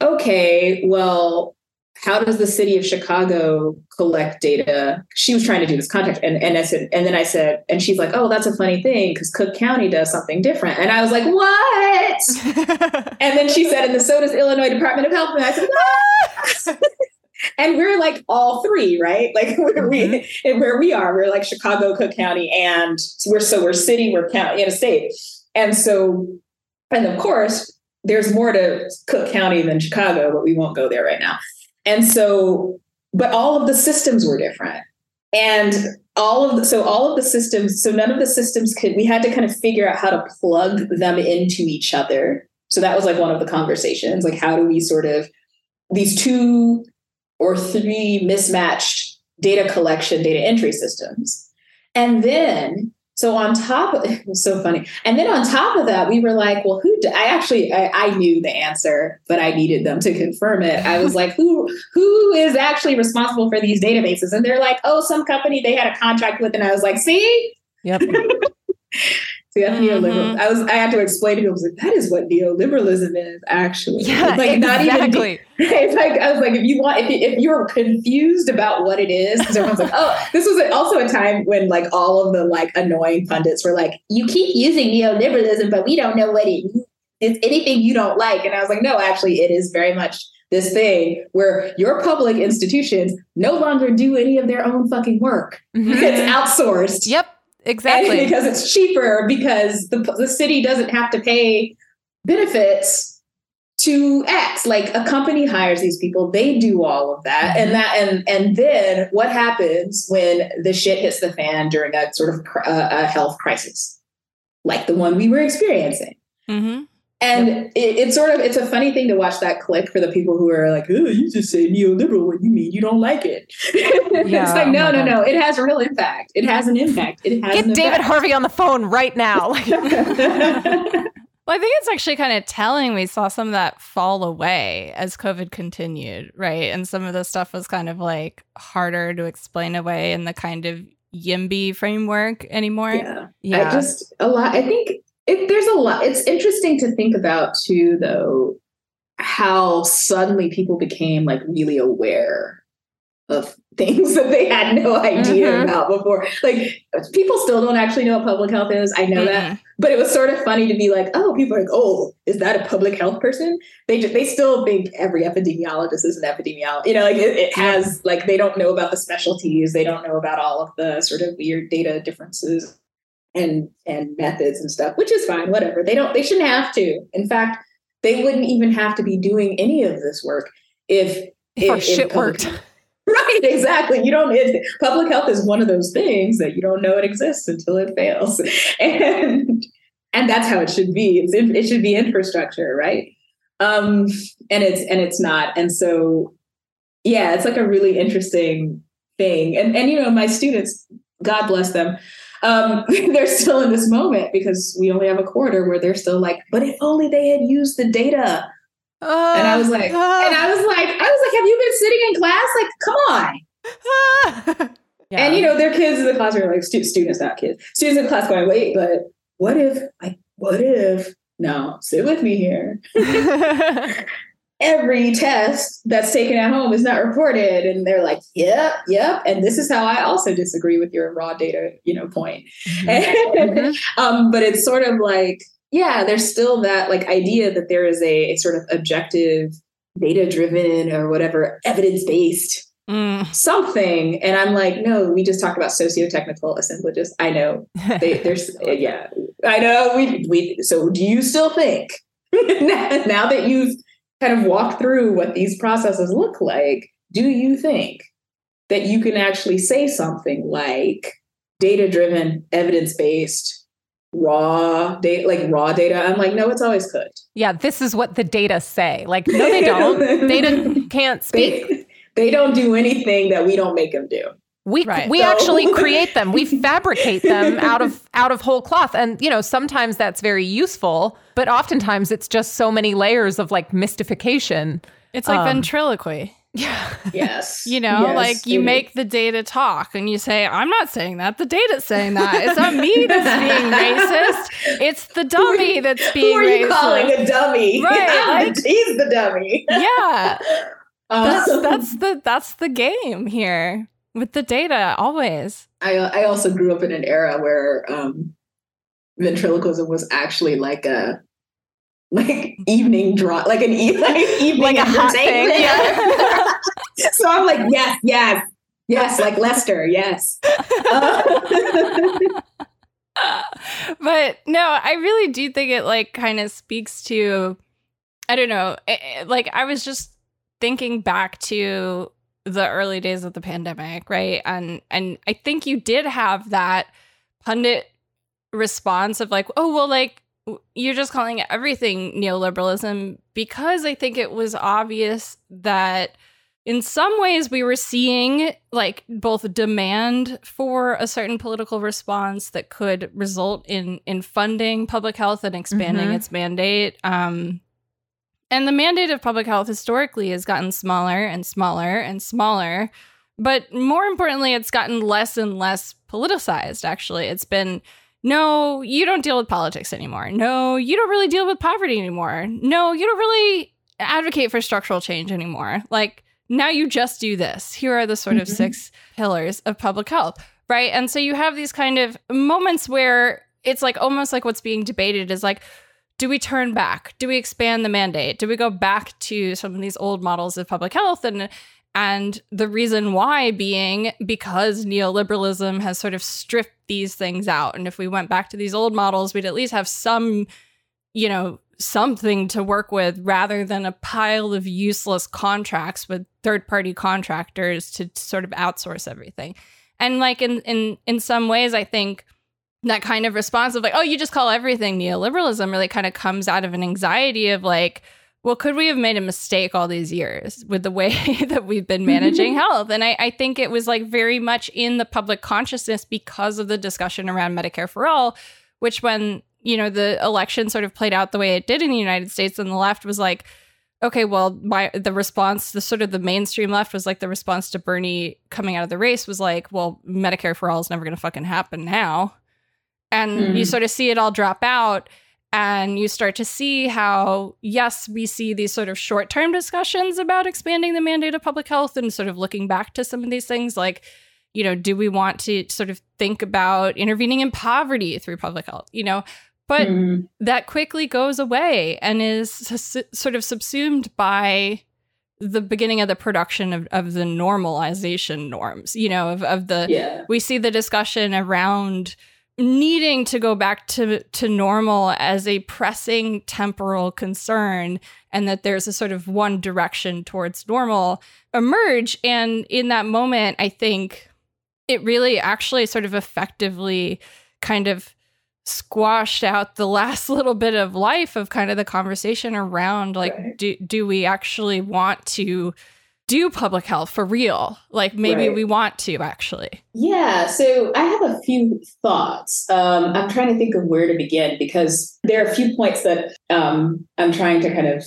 okay, well, how does the city of Chicago collect data? She was trying to do this contact, and and I said, and then I said, and she's like, oh, that's a funny thing because Cook County does something different, and I was like, what? And then she said, and the so does Illinois Department of Health. And I said, what? and we're like all three, right? Like where we mm-hmm. and where we are, we're like Chicago, Cook County, and we're so we're city, we're county in a state. And so, and of course, there's more to Cook County than Chicago, but we won't go there right now. And so, but all of the systems were different. And all of the, so all of the systems, so none of the systems could, we had to kind of figure out how to plug them into each other. So that was like one of the conversations. Like, how do we sort of, these two or three mismatched data collection, data entry systems. And then, so on top of it was so funny. And then on top of that, we were like, well, who, I actually, I, I knew the answer, but I needed them to confirm it. I was like, who, who is actually responsible for these databases? And they're like, oh, some company they had a contract with. And I was like, see, Yep. See, that's Mhm. neoliberal. I was I had to explain to people, like, that is what neoliberalism is, actually. Yeah, like not even exactly. it's like I was like, if you want, if, if you're confused about what it is, because everyone's like, oh, this was also a time when like all of the like annoying pundits were like, you keep using neoliberalism, but we don't know what it means. It's anything you don't like. And I was like, no, actually, it is very much this thing where your public institutions no longer do any of their own fucking work. Mhm. It's outsourced. Yep. And Exactly. because it's cheaper because the, the city doesn't have to pay benefits to X. Like a company hires these people, they do all of that. And that and and then what happens when the shit hits the fan during a sort of cr- uh, a health crisis like the one we were experiencing? hmm And it, it's sort of it's a funny thing to watch that click for the people who are like, oh, you just say neoliberal when you mean you don't like it. Yeah, it's like, oh no, no, God. no. It has real impact. It has an impact. It has Get an David impact. Harvey on the phone right now. Well, I think it's actually kind of telling we saw some of that fall away as COVID continued, right? And some of the stuff was kind of like harder to explain away in the kind of YIMBY framework anymore. yeah. yeah. I just a lot. I think it, there's a lot. It's interesting to think about too, though, how suddenly people became like really aware of things that they had no idea Mhm. about before. Like people still don't actually know what public health is. I know that, but it was sort of funny to be like, oh, people are like, oh, is that a public health person? They just, they still think every epidemiologist is an epidemiologist. You know, like it, it has like they don't know about the specialties. They don't know about all of the sort of weird data differences and and methods and stuff, which is fine, whatever. They don't they shouldn't have to. In fact, they wouldn't even have to be doing any of this work if if, if shit public, worked. Right, exactly. You don't it, public health is one of those things that you don't know it exists until it fails. And and that's how it should be. It's it should be infrastructure, right? Um and it's and it's not. And so yeah, it's like a really interesting thing. And and you know, my students, God bless them, um, they're still in this moment because we only have a quarter where they're still like, but if only they had used the data. Uh, and I was like, uh, and I was like, I was like, have you been sitting in class? Like, come on. yeah. And you know, their kids in the classroom, like stu- students, not kids, students in class going, wait, but what if, like, what if? No, sit with me here. every test that's taken at home is not reported. And they're like yep yep. And this is how i also disagree with your raw data you know point. Mm-hmm. mm-hmm. um, but it's sort of like yeah there's still that like idea that there is a, a sort of objective data driven or whatever evidence based Mm. something. And i'm like no we just talked about socio-technical assemblages. I know. They, there's yeah. I know. We we so do you still think now that you've kind of walk through what these processes look like, do you think that you can actually say something like data driven, evidence based, raw data, like raw data? I'm like, no, it's always could. Yeah, this is what the data say. Like, no, they don't. data can't speak. They, they don't do anything that we don't make them do. We right. we so. actually create them. We fabricate them out of out of whole cloth. And you know, sometimes that's very useful, but oftentimes it's just so many layers of like mystification. It's like um, ventriloquy. Yeah. Yes. you know, yes, like you make the data talk and you say, I'm not saying that. The data's saying that. It's not me that's being racist. It's the dummy that's being Who are you racist. calling a dummy? Right. Like, he's the dummy. Yeah. Um, that's that's the that's the game here with the data always. I I also grew up in an era where um, ventriloquism was actually like a like evening draw, like an e- like evening like a entertainment. Yeah. so I'm like, yes, yes, yes, like Lester, yes. but no, I really do think it like kind of speaks to, I don't know, it, eh, like I was just thinking back to the early days of the pandemic, right? And and I think you did have that pundit response of like, oh well, like you're just calling everything neoliberalism because I think it was obvious that in some ways we were seeing like both demand for a certain political response that could result in in funding public health and expanding mm-hmm. its mandate um and the mandate of public health historically has gotten smaller and smaller and smaller. But more importantly, it's gotten less and less politicized, actually. It's been no, you don't deal with politics anymore. No, you don't really deal with poverty anymore. No, you don't really advocate for structural change anymore. Like, now you just do this. Here are the sort of mm-hmm. six pillars of public health, right? And so you have these kind of moments where it's like almost like what's being debated is like, do we turn back? Do we expand the mandate? Do we go back to some of these old models of public health and and the reason why being because neoliberalism has sort of stripped these things out. And if we went back to these old models, we'd at least have some, you know, something to work with rather than a pile of useless contracts with third party contractors to sort of outsource everything. And like in in in some ways, I think that kind of response of like, oh, you just call everything neoliberalism really kind of comes out of an anxiety of like, well, could we have made a mistake all these years with the way that we've been managing health? And I, I, think it was like very much in the public consciousness because of the discussion around Medicare for all, which when, you know, the election sort of played out the way it did in the United States and the left was like, okay, well, my the response, the sort of the mainstream left was like the response to Bernie coming out of the race was like, well, Medicare for all is never gonna fucking happen now and mm. you sort of see it all drop out and you start to see how yes we see these sort of short-term discussions about expanding the mandate of public health and sort of looking back to some of these things like you know do we want to sort of think about intervening in poverty through public health you know but mm. that quickly goes away and is sort of subsumed by the beginning of the production of, of the normalization norms you know of, of the yeah. we see the discussion around needing to go back to to normal as a pressing temporal concern and that there's a sort of one direction towards normal emerge and in that moment i think it really actually sort of effectively kind of squashed out the last little bit of life of kind of the conversation around like right. do do we actually want to do public health for real. Like maybe right. we want to actually. Yeah. So I have a few thoughts. Um, I'm trying to think of where to begin because there are a few points that um, I'm trying to kind of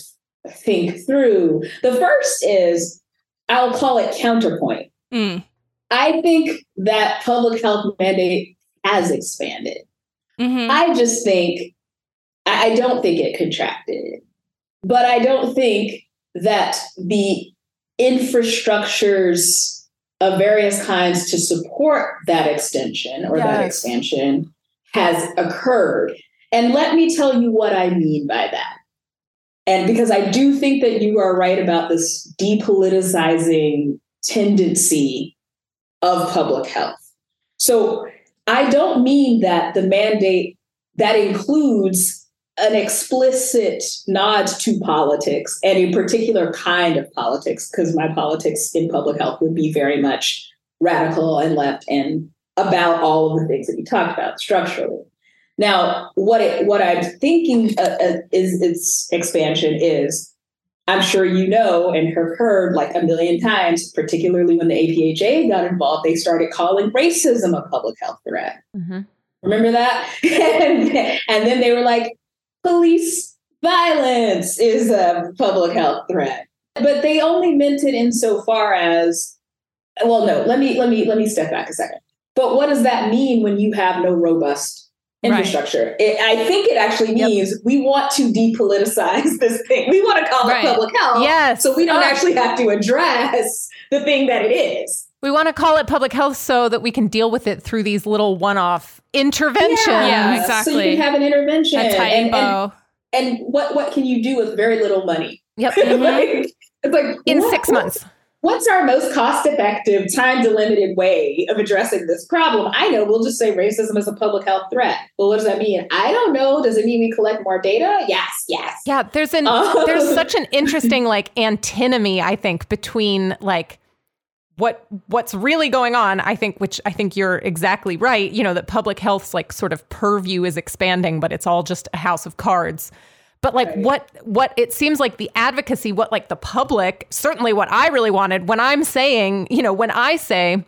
think through. The first is I'll call it counterpoint. Mm. I think that public health mandate has expanded. Mm-hmm. I just think, I don't think it contracted, but I don't think that the infrastructures of various kinds to support that extension or yes. that expansion has occurred. And let me tell you what I mean by that. And because I do think that you are right about this depoliticizing tendency of public health. So I don't mean that the mandate that includes an explicit nod to politics and a particular kind of politics, because my politics in public health would be very much radical and left and about all of the things that you talked about structurally. Now, what it, what I'm thinking uh, uh, is its expansion is, I'm sure you know and have heard like a million times, particularly when the APHA got involved, they started calling racism a public health threat. Mm-hmm. Remember that? and, and then they were like, police violence is a public health threat. But they only meant it insofar as, well, no, let me let me let me step back a second. But what does that mean when you have no robust infrastructure? Right. It, I think it actually means yep. we want to depoliticize this thing. We want to call right. it public health. Yes. So we don't uh, actually have to address the thing that it is. We want to call it public health so that we can deal with it through these little one-off interventions. Yeah, yeah exactly. So you can have an intervention. A and, and, and, what what can you do with very little money? Yep. Mm-hmm. like, it's like in what, six months. What's our most cost-effective, time-delimited way of addressing this problem? I know we'll just say racism is a public health threat. Well, what does that mean? I don't know. Does it mean we collect more data? Yes, yes. Yeah, there's an um, there's such an interesting like antinomy, I think, between like what what's really going on i think which i think you're exactly right you know that public health's like sort of purview is expanding but it's all just a house of cards but like right. what what it seems like the advocacy what like the public certainly what i really wanted when i'm saying you know when i say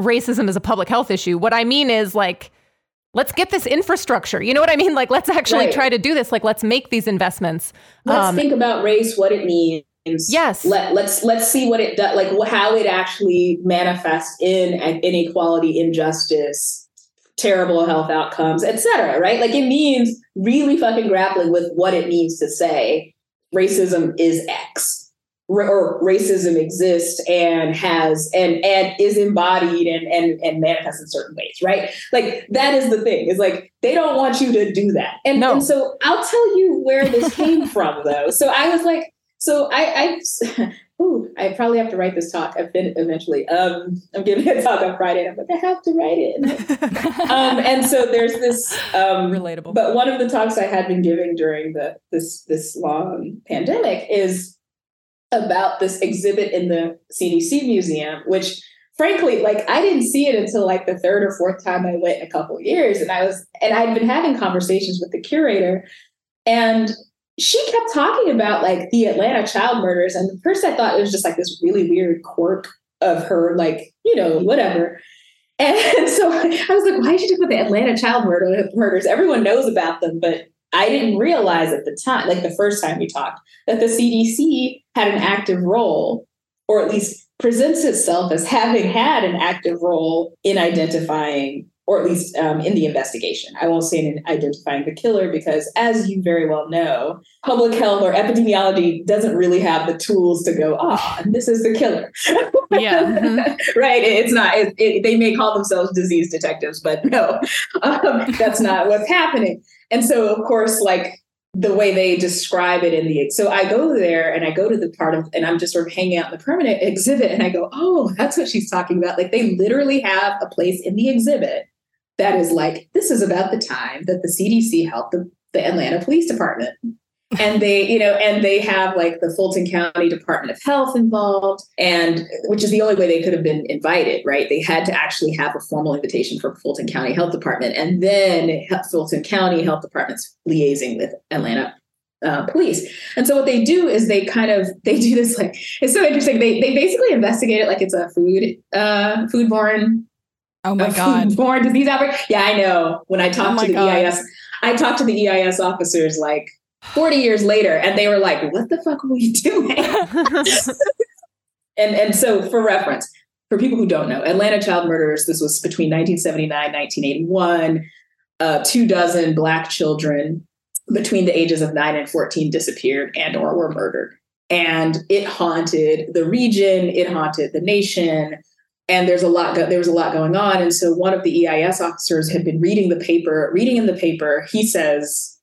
racism is a public health issue what i mean is like let's get this infrastructure you know what i mean like let's actually right. try to do this like let's make these investments let's um, think about race what it means Yes. Let, let's let's see what it does, like how it actually manifests in inequality, injustice, terrible health outcomes, etc. Right? Like it means really fucking grappling with what it means to say racism is X or racism exists and has and and is embodied and and and manifests in certain ways right like that is the thing is like they don't want you to do that and, no. and so i'll tell you where this came from though so i was like so I, I, ooh, I probably have to write this talk eventually. Um, I'm giving a talk on Friday, and I'm like, I have to write it. um, and so there's this um, relatable. But one of the talks I had been giving during the this this long pandemic is about this exhibit in the CDC museum, which frankly, like I didn't see it until like the third or fourth time I went in a couple years, and I was and I'd been having conversations with the curator, and she kept talking about like the Atlanta child murders. And first I thought it was just like this really weird quirk of her, like, you know, whatever. And so I was like, why did you talk about the Atlanta child murder, murders? Everyone knows about them, but I didn't realize at the time, like the first time we talked, that the CDC had an active role, or at least presents itself as having had an active role in identifying or at least um, in the investigation. I won't say in identifying the killer because, as you very well know, public health or epidemiology doesn't really have the tools to go, ah, oh, this is the killer. Yeah. Mm-hmm. right. It's not, it, it, they may call themselves disease detectives, but no, um, that's not what's happening. And so, of course, like the way they describe it in the so I go there and I go to the part of and I'm just sort of hanging out in the permanent exhibit and I go, oh, that's what she's talking about. Like they literally have a place in the exhibit that is like, this is about the time that the CDC helped the, the Atlanta Police Department. and they, you know, and they have like the Fulton County Department of Health involved, and which is the only way they could have been invited, right? They had to actually have a formal invitation from Fulton County Health Department, and then Fulton County Health Department's liaising with Atlanta uh, police. And so what they do is they kind of they do this like it's so interesting. They they basically investigate it like it's a food uh foodborne Oh my god. Born disease outbreak. Yeah, I know. When I talked Oh to the God. EIS, I talked to the EIS officers like 40 years later and they were like, "What the fuck were you doing?" and and so for reference, for people who don't know, Atlanta child murders, this was between 1979 1981. Uh, two dozen black children between the ages of 9 and 14 disappeared and or were murdered. And it haunted the region, it haunted the nation. And there's a lot go- there was a lot going on. And so one of the EIS officers had been reading the paper, reading in the paper, he says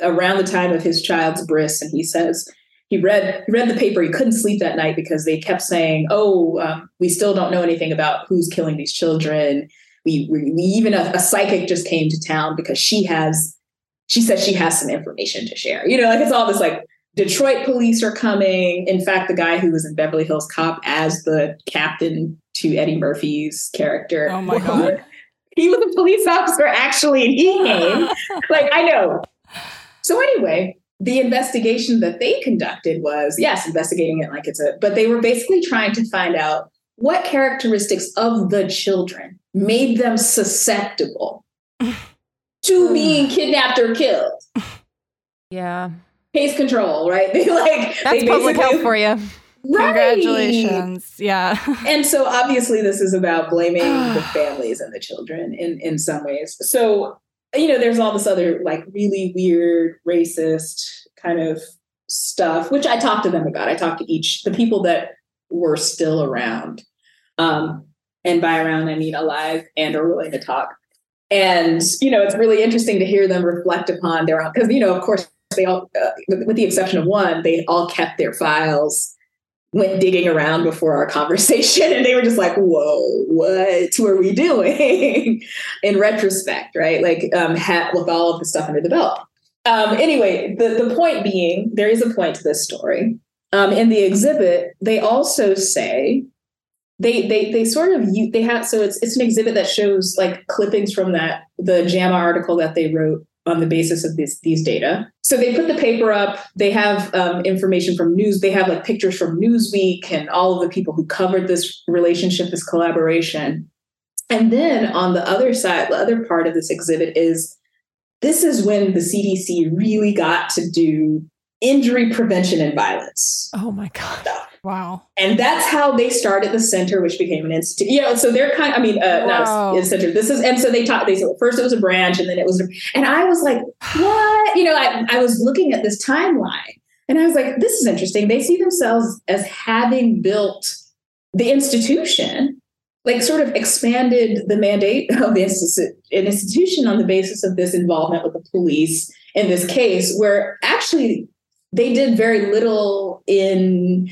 around the time of his child's bris, and he says, he read he read the paper. He couldn't sleep that night because they kept saying, "Oh, um, we still don't know anything about who's killing these children." We, we, we even a, a psychic just came to town because she has she says she has some information to share. You know, like it's all this like Detroit police are coming. In fact, the guy who was in Beverly Hills Cop as the captain to Eddie Murphy's character. Oh my God. He was a police officer actually, and he came. like I know. So anyway, the investigation that they conducted was yes, investigating it like it's a, but they were basically trying to find out what characteristics of the children made them susceptible to being kidnapped or killed. yeah. Case control, right? They like That's they public basically- health for you. Right. Congratulations. Yeah. And so obviously this is about blaming the families and the children in in some ways. So you know, there's all this other like really weird racist kind of stuff, which I talked to them about. I talked to each the people that were still around. Um, and by around I mean alive and are willing to talk. And you know, it's really interesting to hear them reflect upon their own because you know, of course, they all, uh, with, the exception of one, they all kept their files went digging around before our conversation and they were just like whoa what were we doing? In retrospect right? Like um with all of the stuff under the belt. Um anyway the, the point being there is a point to this story. Um in the exhibit they also say they they they sort of they have so it's it's an exhibit that shows like clippings from that the JAMA article that they wrote on the basis of this, these data. So they put the paper up. They have um, information from news. They have like pictures from Newsweek and all of the people who covered this relationship, this collaboration. And then on the other side, the other part of this exhibit is this is when the CDC really got to do injury prevention and violence Oh my God. stuff. Wow. And that's how they started the center, which became an institute. You know, so they're kind. I mean, uh, Wow. not a center. This is, and so they taught. They said first it was a branch, and then it was, and I was like, what? You know, I, I was looking at this timeline, and I was like, this is interesting. They see themselves as having built the institution, like sort of expanded the mandate of the institu- an institution on the basis of this involvement with the police in this case, where actually they did very little in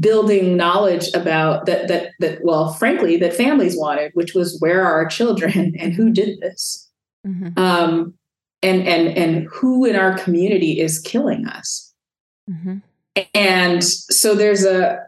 building knowledge about that that that well frankly that families wanted which was where are our children and who did this Mhm. um and and and who in our community is killing us Mhm. and so there's a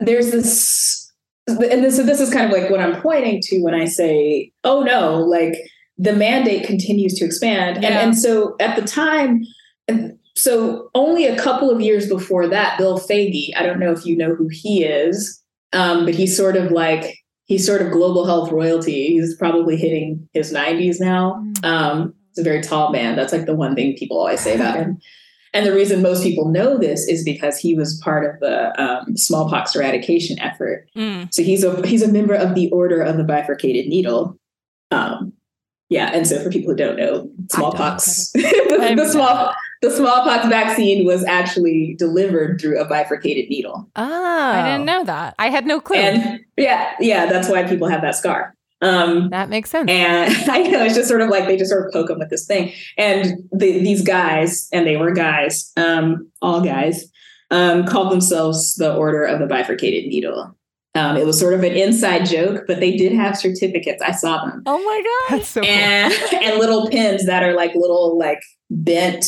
there's this and this, so this is kind of like what i'm pointing to when i say oh no like the mandate continues to expand and, Yeah. and so at the time and so only a couple of years before that bill Foege, i don't know if you know who he is um, but he's sort of like he's sort of global health royalty. He's probably hitting his 90s now. Um, he's a very tall man. That's like the one thing people always say about him. And the reason most people know this is because he was part of the um, smallpox eradication effort. Mm. So he's a he's a member of the Order of the Bifurcated Needle. Um, yeah, and so for people who don't know, smallpox, the, I've- the small the smallpox vaccine was actually delivered through a bifurcated needle. Oh. I didn't know that. I had no clue. And yeah, yeah, that's why people have that scar. Um, that makes sense. and I know it's just sort of like they just sort of poke them with this thing. And the, these guys, and they were guys, um, all guys, um, called themselves the Order of the Bifurcated Needle. Um, it was sort of an inside joke, but they did have certificates. I saw them. Oh my god, That's so and and little pins that are like little like bent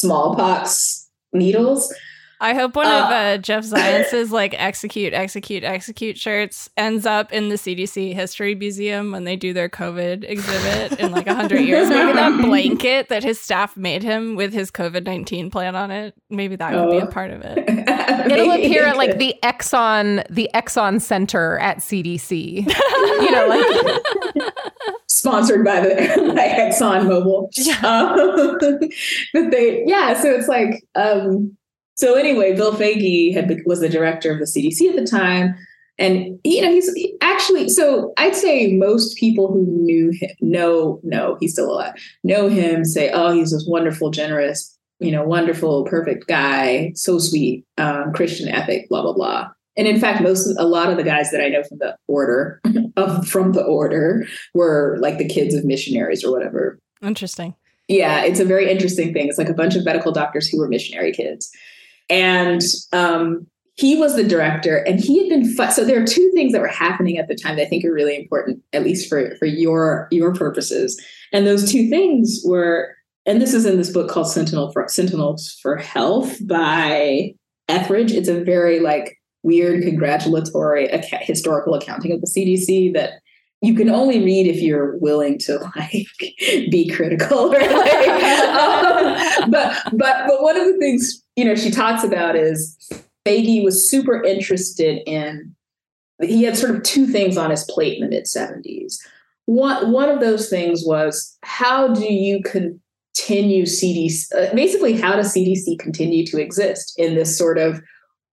smallpox needles. I hope one Uh, of uh, Jeff Zients's like execute, execute, execute shirts ends up in the CDC History Museum when they do their COVID exhibit in like a hundred years. Maybe that blanket that his staff made him with his COVID nineteen plan on it. Maybe that would be a Oh. part of it. It'll appear at like the Exxon, the Exxon Center at CDC. you know, like sponsored by the by Exxon Mobil. Um, but they, yeah. So it's like, um, so anyway, Bill Foege had was the director of the CDC at the time, and you know he's he actually. So I'd say most people who knew him know no, he's still alive. Know him, say, oh, he's this wonderful, generous, you know, wonderful, perfect guy, so sweet, um, Christian ethic, blah blah blah. And in fact, most a lot of the guys that I know from the order of from the order were like the kids of missionaries or whatever. Interesting. Yeah, it's a very interesting thing. It's like a bunch of medical doctors who were missionary kids. And um, he was the director, and he had been fu- so there are two things that were happening at the time that I think are really important, at least for for your your purposes. And those two things were, and this is in this book called Sentinel for Sentinels for Health by Etheridge. It's a very like weird congratulatory acca- historical accounting of the CDC that you can only read if you're willing to like be critical like, um, but but but one of the things you know she talks about is Foege was super interested in he had sort of two things on his plate in the mid 70s one one of those things was how do you continue CDC uh, basically how does CDC continue to exist in this sort of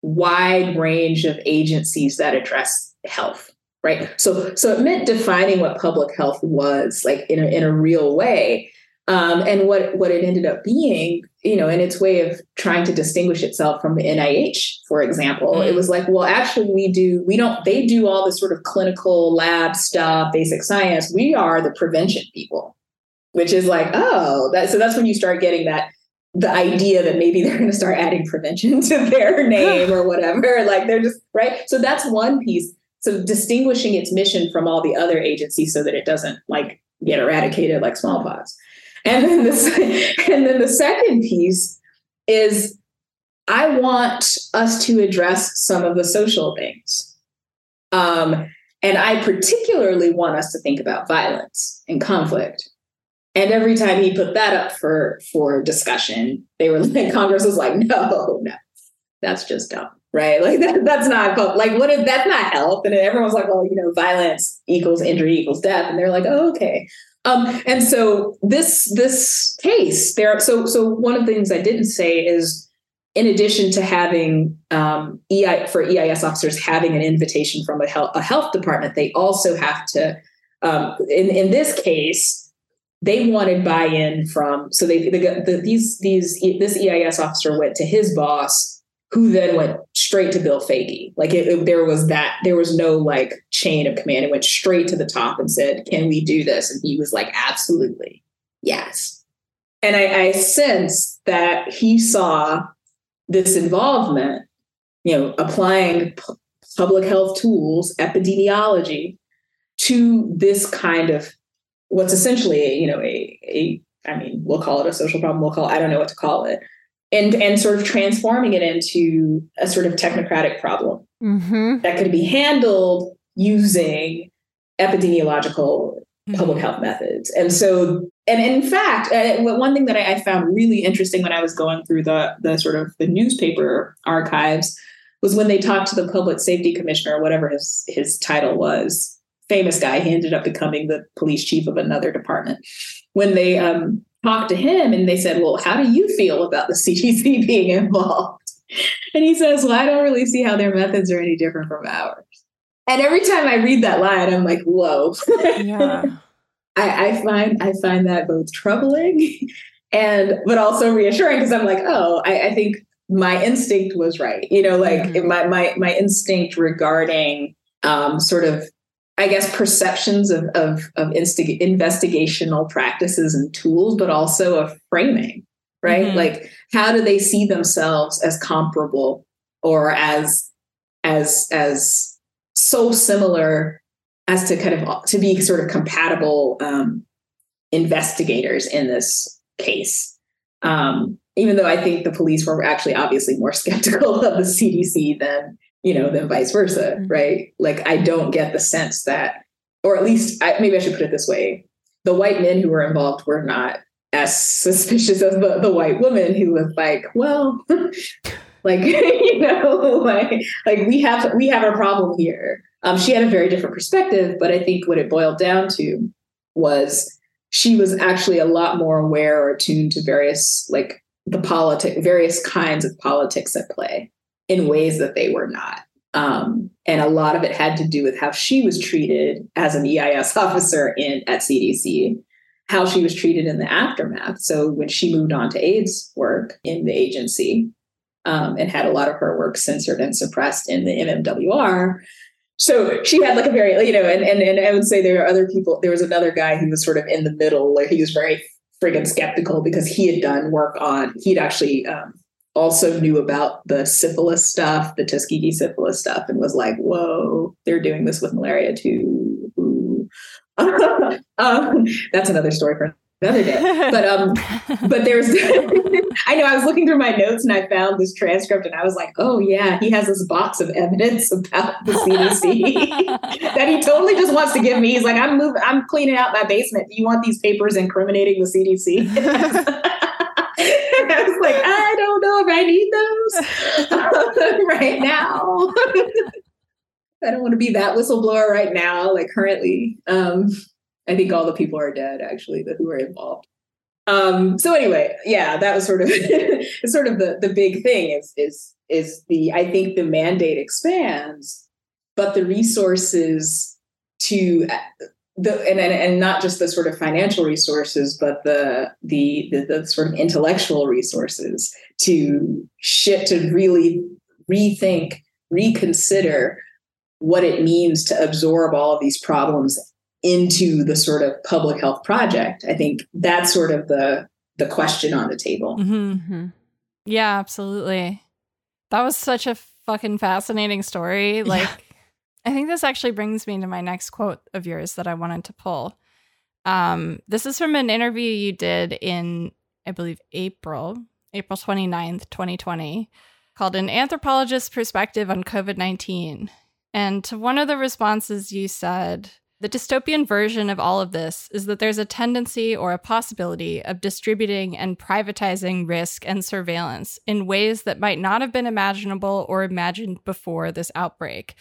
wide range of agencies that address health right? So so it meant defining what public health was like in a, in a real way. Um, and what what it ended up being you know in its way of trying to distinguish itself from the nih for example Mm. it was like well actually we do we don't they do all this sort of clinical lab stuff basic science. We are the prevention people which is like oh that so that's when you start getting that the idea that maybe they're going to start adding prevention to their name or whatever like they're just right? So that's one piece. So distinguishing its mission from all the other agencies so that it doesn't like get eradicated like smallpox. And then the and then the second piece is i want us to address some of the social things. Um, and i particularly want us to think about violence and conflict and every time he put that up for for discussion they were like congress was like no no that's just dumb right? Like that, that's not like what if that's not health? And everyone's like well you know violence equals injury equals death. And they're like oh, okay. Um, and so this this case there so so one of the things i didn't say is in addition to having um, EI, for eis officers having an invitation from a health, a health department they also have to um, in, in this case they wanted buy-in from so they, got the, these these this eis officer went to his boss who then went straight to Bill Foege. Like it, it, there was that, there was no like chain of command. It went straight to the top and said, "Can we do this?" And he was like, "Absolutely, yes." And I, I sense that he saw this involvement, you know, applying p- public health tools, epidemiology, to this kind of what's essentially, a, you know, a, a I mean, we'll call it a social problem. We'll call I don't know what to call it and and sort of transforming it into a sort of technocratic problem mm-hmm. that could be handled using epidemiological public health methods and so and in fact uh, one thing that I, I found really interesting when i was going through the the sort of the newspaper archives was when they talked to the public safety commissioner whatever his his title was famous guy he ended up becoming the police chief of another department when they um talked to him and they said, Well, how do you feel about the CDC being involved? And he says, Well, I don't really see how their methods are any different from ours. And every time I read that line, I'm like, whoa. Yeah. I, I find I find that both troubling and but also reassuring because I'm like, oh, I, I think my instinct was right. You know, like Mhm. my my my instinct regarding um, sort of I guess perceptions of of, of instig- investigational practices and tools, but also of framing, right? Mhm. Like how do they see themselves as comparable or as as as so similar as to kind of to be sort of compatible um, investigators in this case. Um, even though I think the police were actually obviously more skeptical of the CDC than you know than vice versa, mm-hmm. right? Like I don't get the sense that, or at least I, maybe I should put it this way: the white men who were involved were not as suspicious as the, the white woman who was like, well, like you know, like like we have we have a problem here. Um, she had a very different perspective, but I think what it boiled down to was she was actually a lot more aware or attuned to various like the politic various kinds of politics at play in ways that they were not. Um, and a lot of it had to do with how she was treated as an eis officer in at cdc how she was treated in the aftermath. So when she moved on to aids work in the agency um, and had a lot of her work censored and suppressed in the mmwr so she had like a very you know and, and and i would say there are other people there was another guy who was sort of in the middle like he was very friggin' skeptical because he had done work on he'd actually um, also knew about the syphilis stuff the tuskegee syphilis stuff and was like whoa they're doing this with malaria too um, that's another story for another day. But um, but there's I know I was looking through my notes and I found this transcript and I was like, oh yeah, he has this box of evidence about the CDC that he totally just wants to give me. He's like, I'm moving, I'm cleaning out my basement. Do you want these papers incriminating the CDC? I was like, I don't know if I need those right now. I don't want to be that whistleblower right now, like currently. Um, I think all the people are dead actually that who were involved. Um, so anyway, yeah, that was sort of sort of the the big thing is is is the I think the mandate expands, but the resources to the and, and and not just the sort of financial resources, but the the the, the sort of intellectual resources to shit to really rethink, reconsider what it means to absorb all of these problems into the sort of public health project i think that's sort of the the question on the table mm-hmm. yeah absolutely that was such a fucking fascinating story like yeah. I think this actually brings me to my next quote of yours that i wanted to pull um, this is from an interview you did in i believe april april 29th 2020 called an anthropologist's perspective on covid-19 and to one of the responses you said the dystopian version of all of this is that there's a tendency or a possibility of distributing and privatizing risk and surveillance in ways that might not have been imaginable or imagined before this outbreak.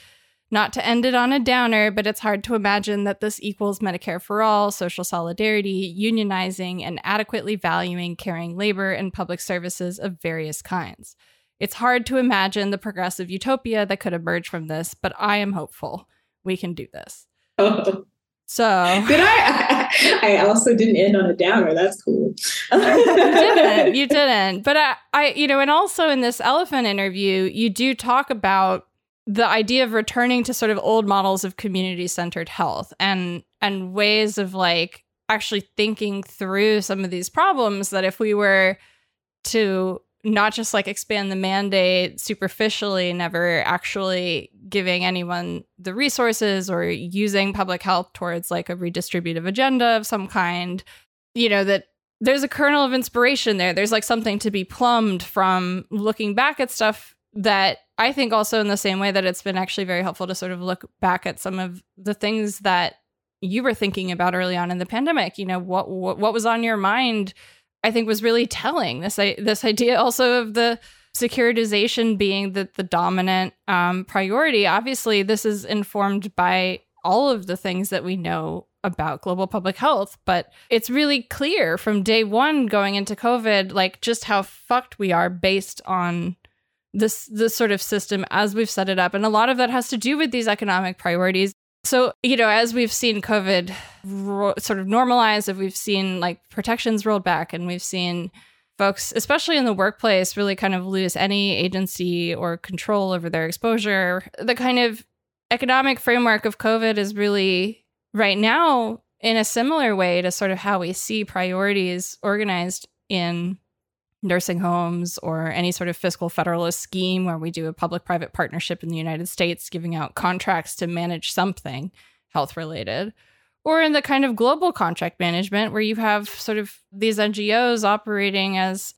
Not to end it on a downer, but it's hard to imagine that this equals Medicare for all, social solidarity, unionizing, and adequately valuing caring labor and public services of various kinds. It's hard to imagine the progressive utopia that could emerge from this, but I am hopeful. We can do this. So did I? I also didn't end on a downer. That's cool. you didn't. You didn't. But I, I, you know, and also in this elephant interview, you do talk about the idea of returning to sort of old models of community centered health and and ways of like actually thinking through some of these problems that if we were to not just like expand the mandate superficially, never actually giving anyone the resources or using public health towards like a redistributive agenda of some kind, you know, that there's a kernel of inspiration there. There's like something to be plumbed from looking back at stuff that I think also in the same way that it's been actually very helpful to sort of look back at some of the things that you were thinking about early on in the pandemic. You know, what what, what was on your mind I think was really telling. This this idea also of the securitization being the the dominant um, priority. Obviously, this is informed by all of the things that we know about global public health, but it's really clear from day one going into COVID, like just how fucked we are based on this this sort of system as we've set it up, and a lot of that has to do with these economic priorities. So, you know, as we've seen COVID ro- sort of normalize, if we've seen like protections rolled back and we've seen folks, especially in the workplace, really kind of lose any agency or control over their exposure, the kind of economic framework of COVID is really right now in a similar way to sort of how we see priorities organized in nursing homes or any sort of fiscal federalist scheme where we do a public private partnership in the United States giving out contracts to manage something health related or in the kind of global contract management where you have sort of these NGOs operating as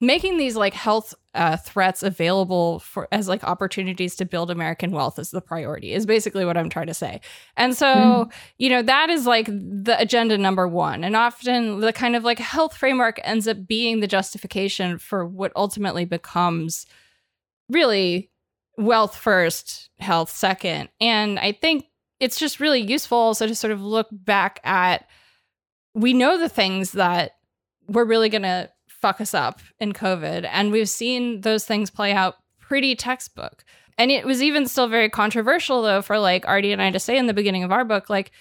making these like health uh, threats available for as like opportunities to build American wealth is the priority is basically what I'm trying to say. And so, mm. you know, that is like the agenda number 1 and often the kind of like health framework ends up being the justification for what ultimately becomes really wealth first, health second. And I think it's just really useful also to sort of look back at we know the things that we're really going to fuck us up in COVID. And we've seen those things play out pretty textbook. And it was even still very controversial, though, for like Artie and I to say in the beginning of our book, like,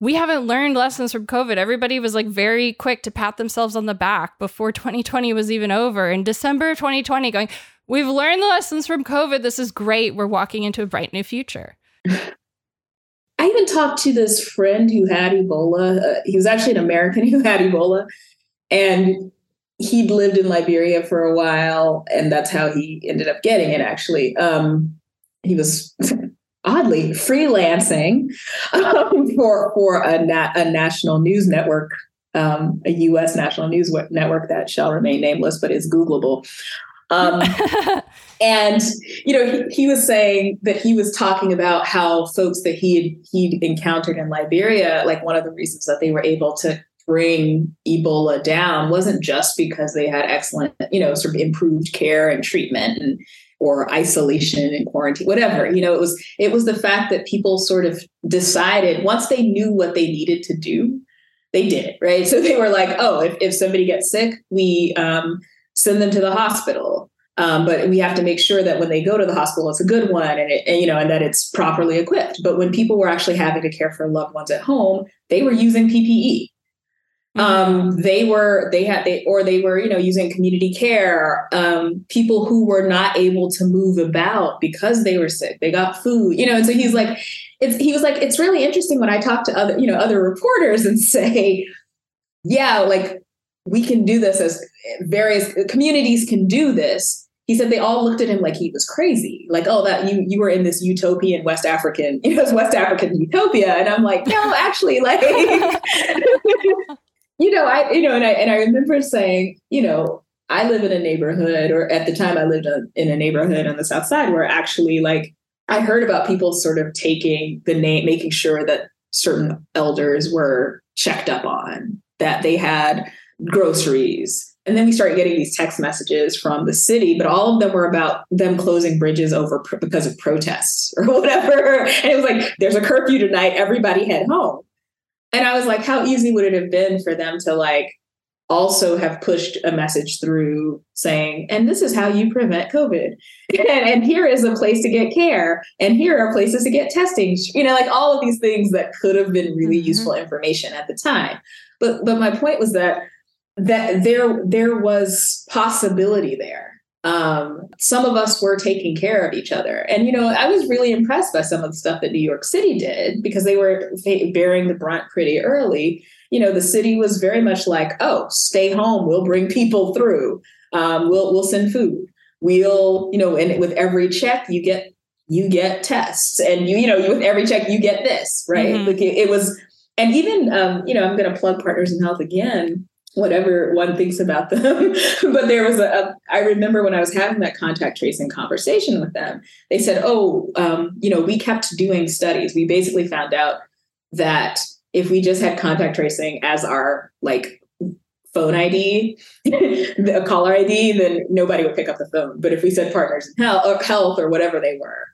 we haven't learned lessons from COVID. Everybody was like very quick to pat themselves on the back before 2020 was even over. In December 2020, going, We've learned the lessons from COVID. This is great. We're walking into a bright new future. I even talked to this friend who had Ebola. Uh, he was actually an American who had Ebola. And he'd lived in Liberia for a while, and that's how he ended up getting it, actually. Um, he was oddly freelancing um, for, for a, a national news network, um, a US national news network that shall remain nameless but is Googleable. Um, and you know, he, he, was saying that he was talking about how folks that he had he'd encountered in Liberia, like one of the reasons that they were able to bring Ebola down wasn't just because they had excellent, you know, sort of improved care and treatment and or isolation and quarantine, whatever. You know, it was it was the fact that people sort of decided once they knew what they needed to do, they did it, right? So they were like, oh, if, if somebody gets sick, we um, send them to the hospital. Um, but we have to make sure that when they go to the hospital, it's a good one, and, it, and you know, and that it's properly equipped. But when people were actually having to care for loved ones at home, they were using PPE. Um, mm-hmm. they were they had they or they were you know using community care. Um, people who were not able to move about because they were sick, they got food. You know, and so he's like, it's he was like, it's really interesting when I talk to other you know other reporters and say, yeah, like we can do this as various communities can do this he said they all looked at him like he was crazy like oh that you you were in this utopian west african you know west african utopia and i'm like no actually like you know i you know and i and i remember saying you know i live in a neighborhood or at the time i lived in a neighborhood on the south side where actually like i heard about people sort of taking the name making sure that certain elders were checked up on that they had groceries. And then we started getting these text messages from the city, but all of them were about them closing bridges over pr- because of protests or whatever. And it was like, there's a curfew tonight, everybody head home. And I was like, how easy would it have been for them to like also have pushed a message through saying, and this is how you prevent COVID. and, and, here is a place to get care. And here are places to get testing. You know, like all of these things that could have been really mm-hmm. useful information at the time. But but my point was that that there there was possibility there um, some of us were taking care of each other. And you know i was really impressed by some of the stuff that new york city did because they were bearing the brunt pretty early. You know the city was very much like oh stay home. We'll bring people through. Um, we'll we'll send food. We'll you know and with every check you get you get tests. And you you know with every check you get this right? Mm-hmm. like it, it was and even um, you know i'm going to plug partners in health again whatever one thinks about them. but there was a, a, I remember when I was having that contact tracing conversation with them, they said, oh, um, you know, we kept doing studies. We basically found out that if we just had contact tracing as our like phone ID, a caller ID, then nobody would pick up the phone. But if we said partners in health or, health or whatever they were,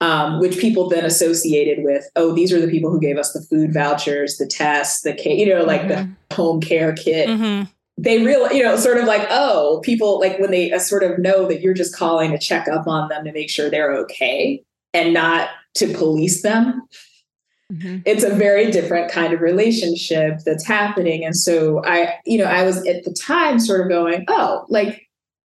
um, which people then associated with, oh, these are the people who gave us the food vouchers, the tests, the you know, like mm-hmm. the home care kit. Mm-hmm. They real, you know, sort of like, oh, people like when they uh, sort of know that you're just calling to check up on them to make sure they're okay and not to police them. Mm-hmm. It's a very different kind of relationship that's happening. And so I, you know, I was at the time sort of going, oh, like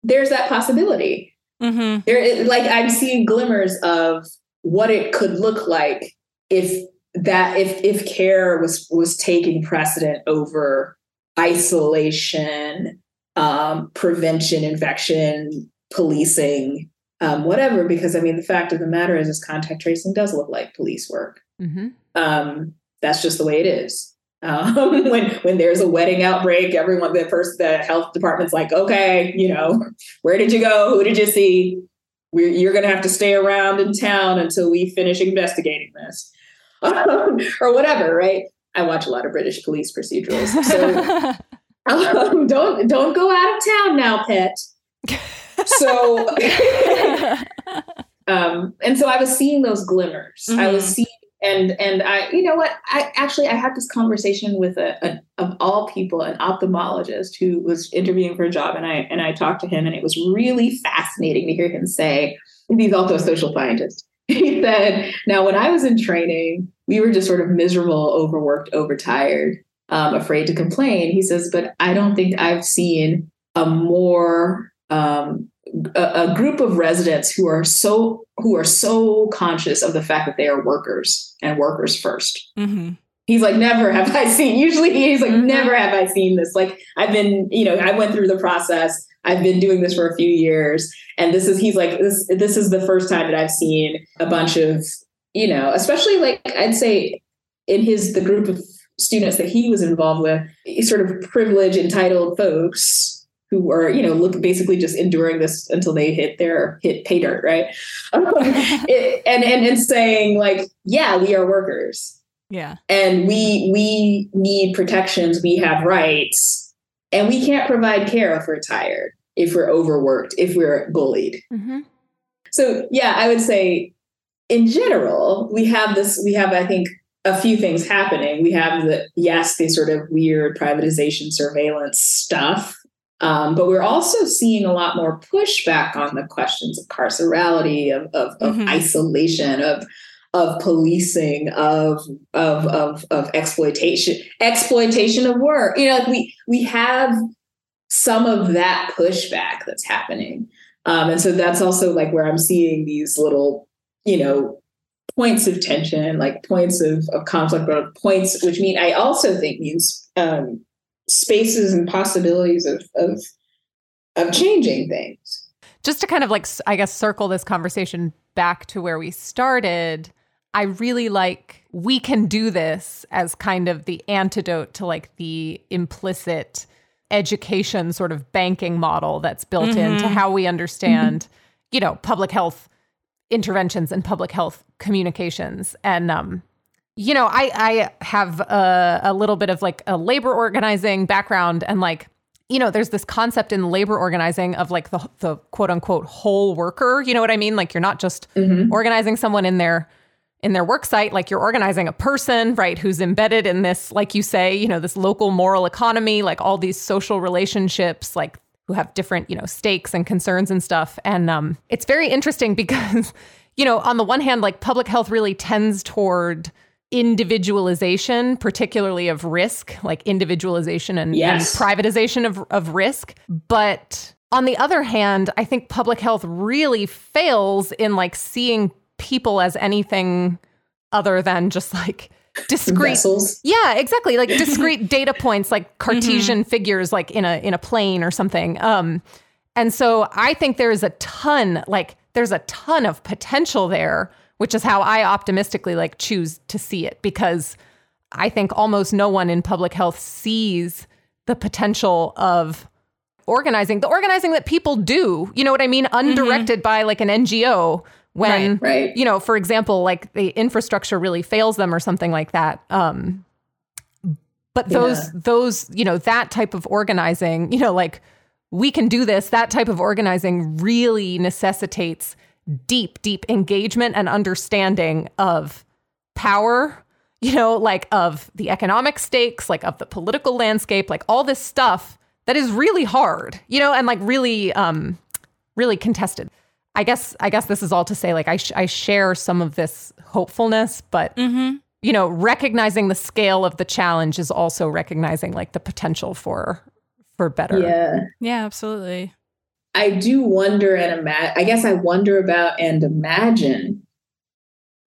there's that possibility Mm-hmm. There, like I'm seeing glimmers of what it could look like if that if if care was was taking precedent over isolation um, prevention, infection, policing, um, whatever. Because I mean, the fact of the matter is, is contact tracing does look like police work. Mm-hmm. Um, that's just the way it is. Um, when when there's a wedding outbreak, everyone the first the health department's like, okay, you know, where did you go? Who did you see? We're, you're going to have to stay around in town until we finish investigating this, or whatever, right? I watch a lot of British police procedurals, so um, don't don't go out of town now, pet. So, um, and so I was seeing those glimmers. Mm-hmm. I was mm-hmm. seeing and and I, you know what? I actually I had this conversation with a, a, of all people an ophthalmologist who was interviewing for a job, and I and I talked to him, and it was really fascinating to hear him say he's also a social scientist. He said, "Now, when I was in training, we were just sort of miserable, overworked, overtired, um, afraid to complain." He says, "But I don't think I've seen a more um, a, a, group of residents who are so who are so conscious of the fact that they are workers and workers 1st mm-hmm. He's like, never have I seen. Usually, he's like, mm-hmm. never have I seen this. Like, I've been, you know, I went through the process. I've been doing this for a few years, and this is. He's like, this. This is the first time that I've seen a bunch of, you know, especially like I'd say, in his the group of students that he was involved with, sort of privileged, entitled folks who are you know look basically just enduring this until they hit their hit pay dirt right? It, and and and saying like yeah we are workers. Yeah. And we we need protections we have rights and we can't provide care if we're tired if we're overworked if we're bullied. Mm-hmm. so yeah i would say in general we have this we have i think a few things happening. We have the yes the sort of weird privatization surveillance stuff um, but we're also seeing a lot more pushback on the questions of carcerality, of, of, of mm-hmm. isolation, of of policing, of, of of of exploitation, exploitation of work. You know, we we have some of that pushback that's happening, um, and so that's also like where I'm seeing these little, you know, points of tension, like points of, of conflict, but points which mean I also think means um, spaces and possibilities of of of changing things. Just to kind of like I guess circle this conversation back to where we started, I really like we can do this as kind of the antidote to like the implicit education sort of banking model that's built mm-hmm. into how we understand, mm-hmm. you know, public health interventions and public health communications. And um you know, I I have a, a little bit of like a labor organizing background and like you know, there's this concept in labor organizing of like the the quote unquote whole worker. You know what I mean? Like you're not just mm-hmm. organizing someone in their in their work site, like you're organizing a person, right, who's embedded in this, like you say, you know, this local moral economy, like all these social relationships, like who have different, you know, stakes and concerns and stuff. And um, it's very interesting because, you know, on the one hand, like public health really tends toward individualization, particularly of risk, like individualization and, yes. and privatization of, of risk. But on the other hand, I think public health really fails in like seeing people as anything other than just like discrete Vessels. yeah exactly like discrete data points like cartesian mm-hmm. figures like in a in a plane or something um and so i think there's a ton like there's a ton of potential there which is how I optimistically like choose to see it because I think almost no one in public health sees the potential of organizing, the organizing that people do, you know what I mean, undirected mm-hmm. by like an NGO when right, right. you know, for example, like the infrastructure really fails them or something like that. Um but those yeah. those, you know, that type of organizing, you know, like we can do this, that type of organizing really necessitates deep, deep engagement and understanding of power, you know, like of the economic stakes, like of the political landscape, like all this stuff that is really hard, you know, and like really, um, really contested. I guess, I guess this is all to say, like, I, sh- I share some of this hopefulness, but, mm-hmm. you know, recognizing the scale of the challenge is also recognizing like the potential for, for better. Yeah. Yeah, absolutely. I do wonder and imagine, I guess I wonder about and imagine,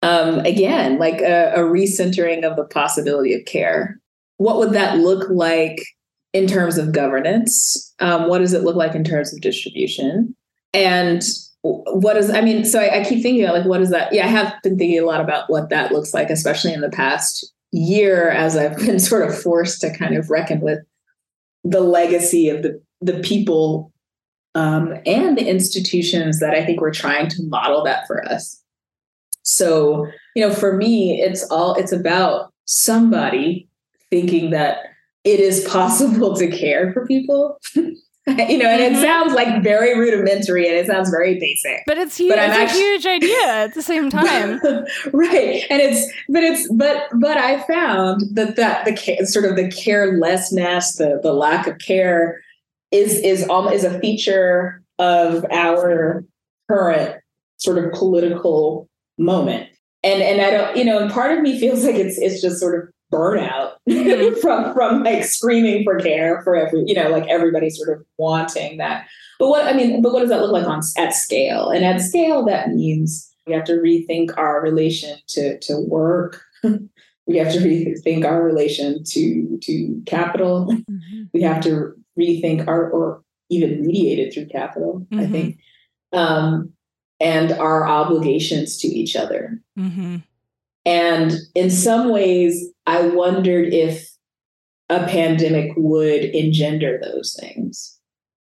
um, again, like a, a recentering of the possibility of care. What would that look like in terms of governance? Um, what does it look like in terms of distribution? And what is, I mean, so I, I keep thinking about like, what is that? Yeah, I have been thinking a lot about what that looks like, especially in the past year as I've been sort of forced to kind of reckon with the legacy of the, the people um, and the institutions that I think were trying to model that for us. So, you know, for me, it's all, it's about somebody thinking that it is possible to care for people. you know, and it mm-hmm. sounds like very rudimentary and it sounds very basic. But it's huge. But it's actually, a huge idea at the same time. right. And it's but it's but but I found that that the sort of the carelessness, the the lack of care is is um, is a feature of our current sort of political moment. And and I don't, you know, and part of me feels like it's it's just sort of burnout mm-hmm. from from like screaming for care for every you know like everybody sort of wanting that but what i mean but what does that look like on at scale and at scale that means we have to rethink our relation to to work we have to rethink our relation to to capital mm-hmm. we have to rethink our or even mediate it through capital mm-hmm. i think um and our obligations to each other mm-hmm. And in some ways, I wondered if a pandemic would engender those things,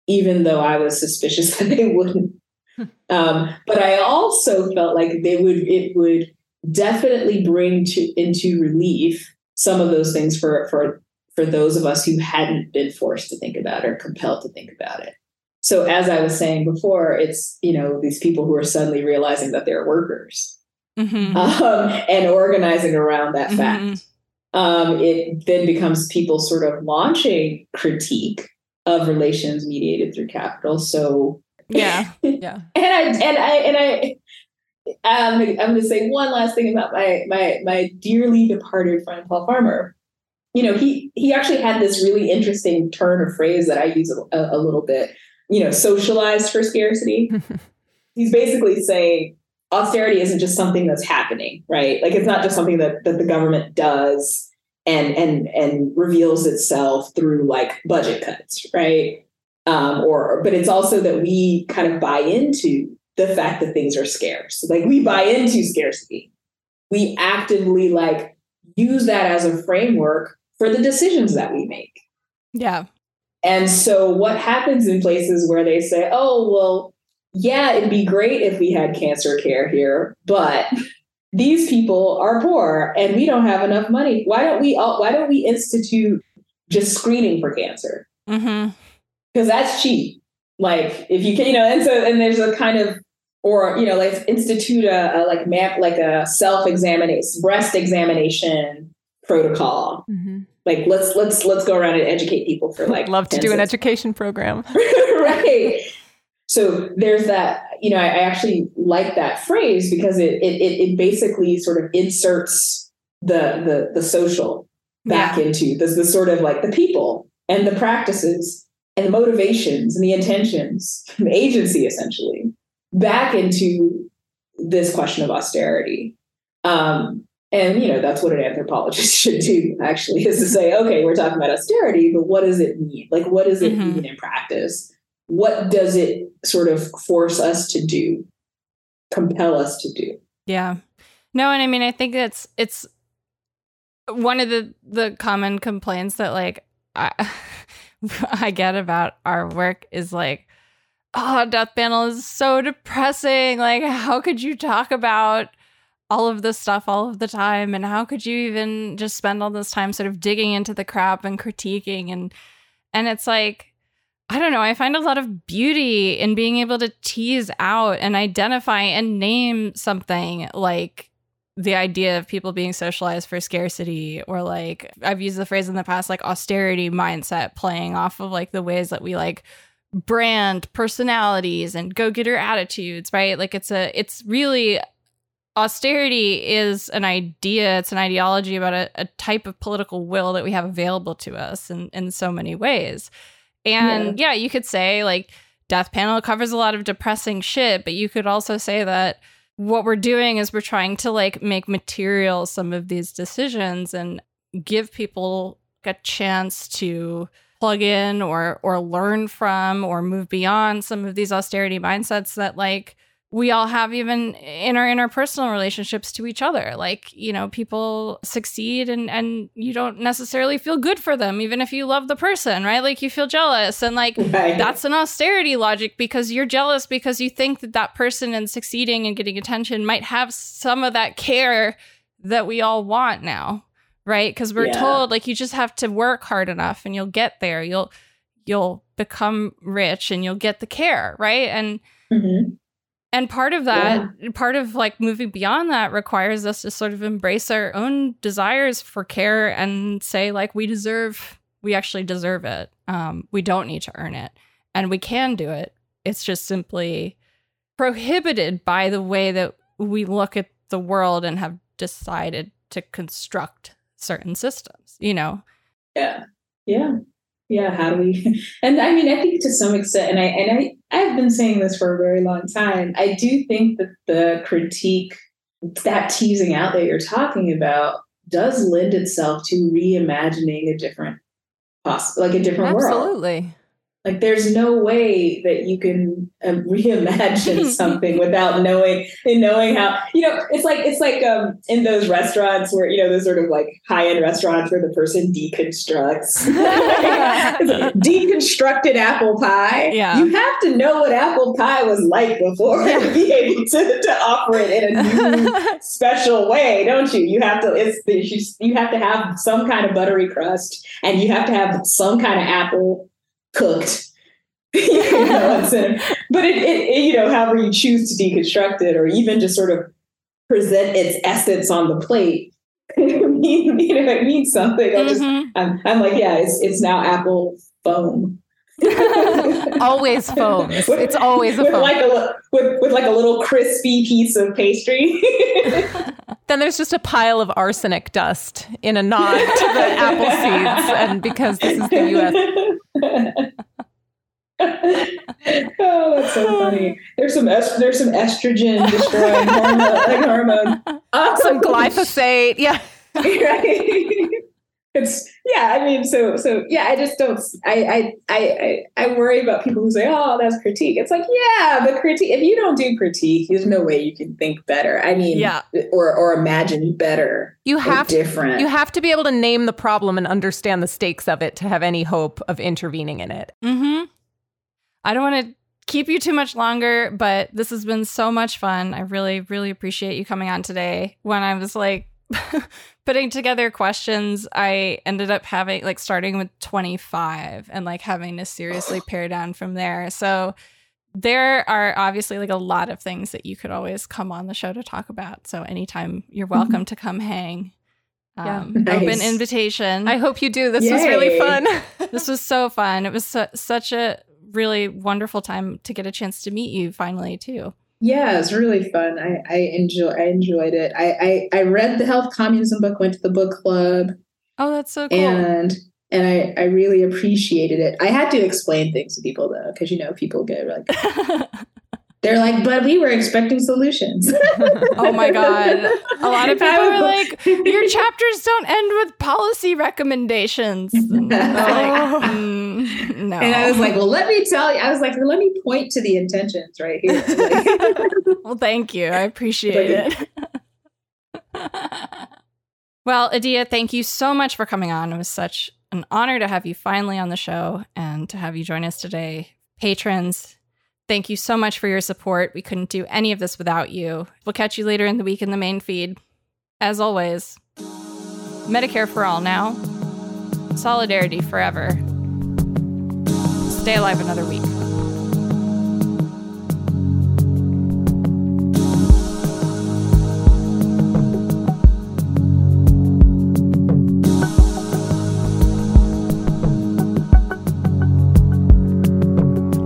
even though I was suspicious that they wouldn't. um, but I also felt like they would it would definitely bring to into relief some of those things for for for those of us who hadn't been forced to think about it or compelled to think about it. So as I was saying before, it's you know these people who are suddenly realizing that they're workers mm-hmm. um, and organizing around that mm-hmm. fact. Um, it then becomes people sort of launching critique of relations mediated through capital. So yeah, yeah, and I and I and I. Um, I'm going to say one last thing about my my my dearly departed friend Paul Farmer. You know, he he actually had this really interesting turn of phrase that I use a, a, little bit. You know, socialized for scarcity. He's basically saying austerity isn't just something that's happening, right? Like it's not just something that, that the government does and and and reveals itself through like budget cuts, right? Um, or but it's also that we kind of buy into the fact that things are scarce. Like we buy into scarcity. We actively like use that as a framework for the decisions that we make. Yeah. And so what happens in places where they say, "Oh, well, yeah, it'd be great if we had cancer care here, but these people are poor and we don't have enough money. Why don't we all, why don't we institute just screening for cancer? Because mm-hmm. that's cheap. Like if you can, you know, and so and there's a kind of or you know, like institute a, a like map like a self examination breast examination protocol. Mm-hmm. Like let's let's let's go around and educate people for like love to do an education program. right so there's that you know I, I, actually like that phrase because it, it it basically sort of inserts the the the social back yeah. into this the sort of like the people and the practices and the motivations and the intentions the agency essentially back into this question of austerity um, and you know that's what an anthropologist should do actually is to say okay we're talking about austerity but what does it mean like what does it mm-hmm. mean in practice what does it sort of force us to do, compel us to do? Yeah. No, and I mean, I think it's it's one of the the common complaints that like I I get about our work is like, oh, Death Panel is so depressing. Like, how could you talk about all of this stuff all of the time? And how could you even just spend all this time sort of digging into the crap and critiquing and and it's like I don't know, I find a lot of beauty in being able to tease out and identify and name something like the idea of people being socialized for scarcity or like I've used the phrase in the past like austerity mindset playing off of like the ways that we like brand personalities and go-getter attitudes, right? Like it's a it's really austerity is an idea, it's an ideology about a, a type of political will that we have available to us in, in so many ways. And yeah. yeah, you could say like Death Panel covers a lot of depressing shit, but you could also say that what we're doing is we're trying to like make material some of these decisions and give people a chance to plug in or or learn from or move beyond some of these austerity mindsets that like we all have even in our interpersonal relationships to each other. Like you know people succeed and and you don't necessarily feel good for them even if you love the person right? Like you feel jealous and like right. that's an austerity logic because you're jealous because you think that that person and succeeding and getting attention might have some of that care that we all want now right? Because we're yeah. told like you just have to work hard enough and you'll get there. You'll you'll become rich and you'll get the care right? And mm-hmm and part of that yeah. part of like moving beyond that requires us to sort of embrace our own desires for care and say like we deserve we actually deserve it. Um, we don't need to earn it. And we can do it. It's just simply prohibited by the way that we look at the world and have decided to construct certain systems you know? Yeah. Yeah yeah how do we and i mean i think to some extent and i and i i've been saying this for a very long time i do think that the critique that teasing out that you're talking about does lend itself to reimagining a different possible like a different absolutely. world absolutely like there's no way that you can um, reimagine something without knowing and knowing how you know it's like it's like um, in those restaurants where you know those sort of like high end restaurants where the person deconstructs deconstructed apple pie. Yeah, you have to know what apple pie was like before yeah. to be able to, to offer it in a new special way, don't you? You have to it's you have to have some kind of buttery crust and you have to have some kind of apple cooked. you know, but it, it, it, you know, however you choose to deconstruct it, or even just sort of present its essence on the plate, you know, it means something. Mm-hmm. Just, I'm, I'm like, yeah, it's it's now apple foam. always foam. it's always a with foam. Like a, with, with like a little crispy piece of pastry. then there's just a pile of arsenic dust in a nod to the apple seeds, and because this is the U.S. oh, that's so funny. There's some est- there's some estrogen destroying hormone, like hormone. Oh, some glyphosate. Yeah. right it's yeah i mean so so yeah i just don't I, I i i worry about people who say oh that's critique. It's like yeah the critique if you don't do critique there's no way you can think better. I mean yeah. or or imagine better you have different. to, you have to be able to name the problem and understand the stakes of it to have any hope of intervening in it. Mm-hmm. I don't want to keep you too much longer but this has been so much fun. I really really appreciate you coming on today. When i was like putting together questions, I ended up having like starting with 25 and like having to seriously pare down from there. So there are obviously like a lot of things that you could always come on the show to talk about. So anytime you're mm-hmm. welcome to come hang. Um, yeah, nice. Open invitation. I hope you do. This Yay. was really fun. this was so fun. It was su- such a really wonderful time to get a chance to meet you finally, too. Yeah, it was really fun. I, I enjoy I enjoyed it. I, I I read the health communism book, went to the book club. Oh, that's so cool. And and I, I really appreciated it. I had to explain things to people though, because you know, people get like they're like, but we were expecting solutions. oh my God. A lot of people are like, your chapters don't end with policy recommendations. like, mm, no. And I was like, well, let me tell you, I was like, let me point to the intentions right here. well, thank you. I appreciate it. well, Adia, thank you so much for coming on. It was such an honor to have you finally on the show and to have you join us today. Patrons, Thank you so much for your support. We couldn't do any of this without you. We'll catch you later in the week in the main feed. As always, Medicare for all now, solidarity forever. Stay alive another week.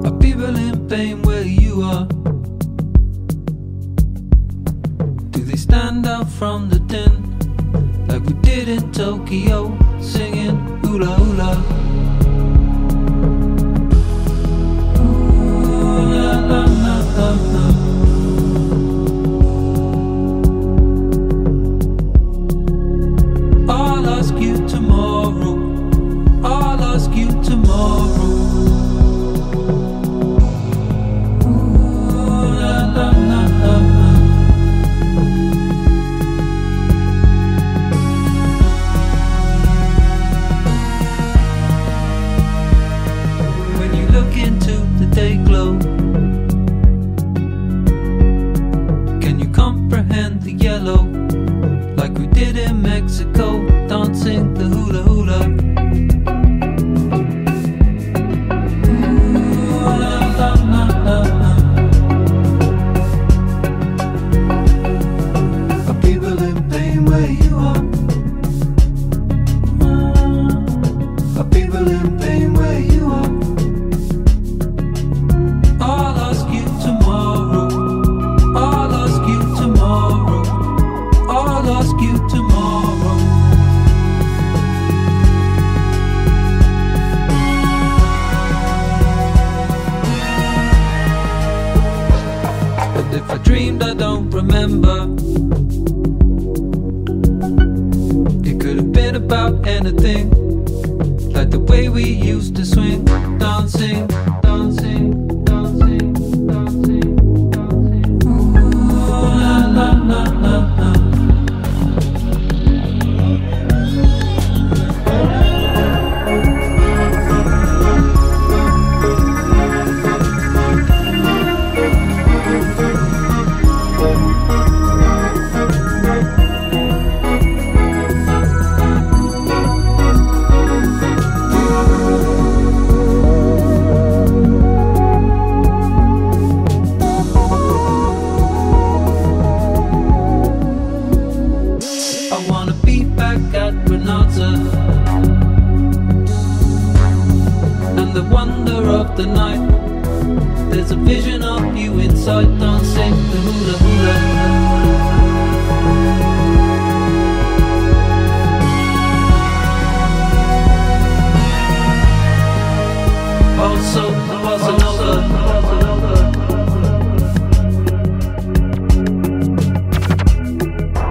A people in pain where you are. Do they stand out from the like we did in Tokyo, singing hula hula. La, la,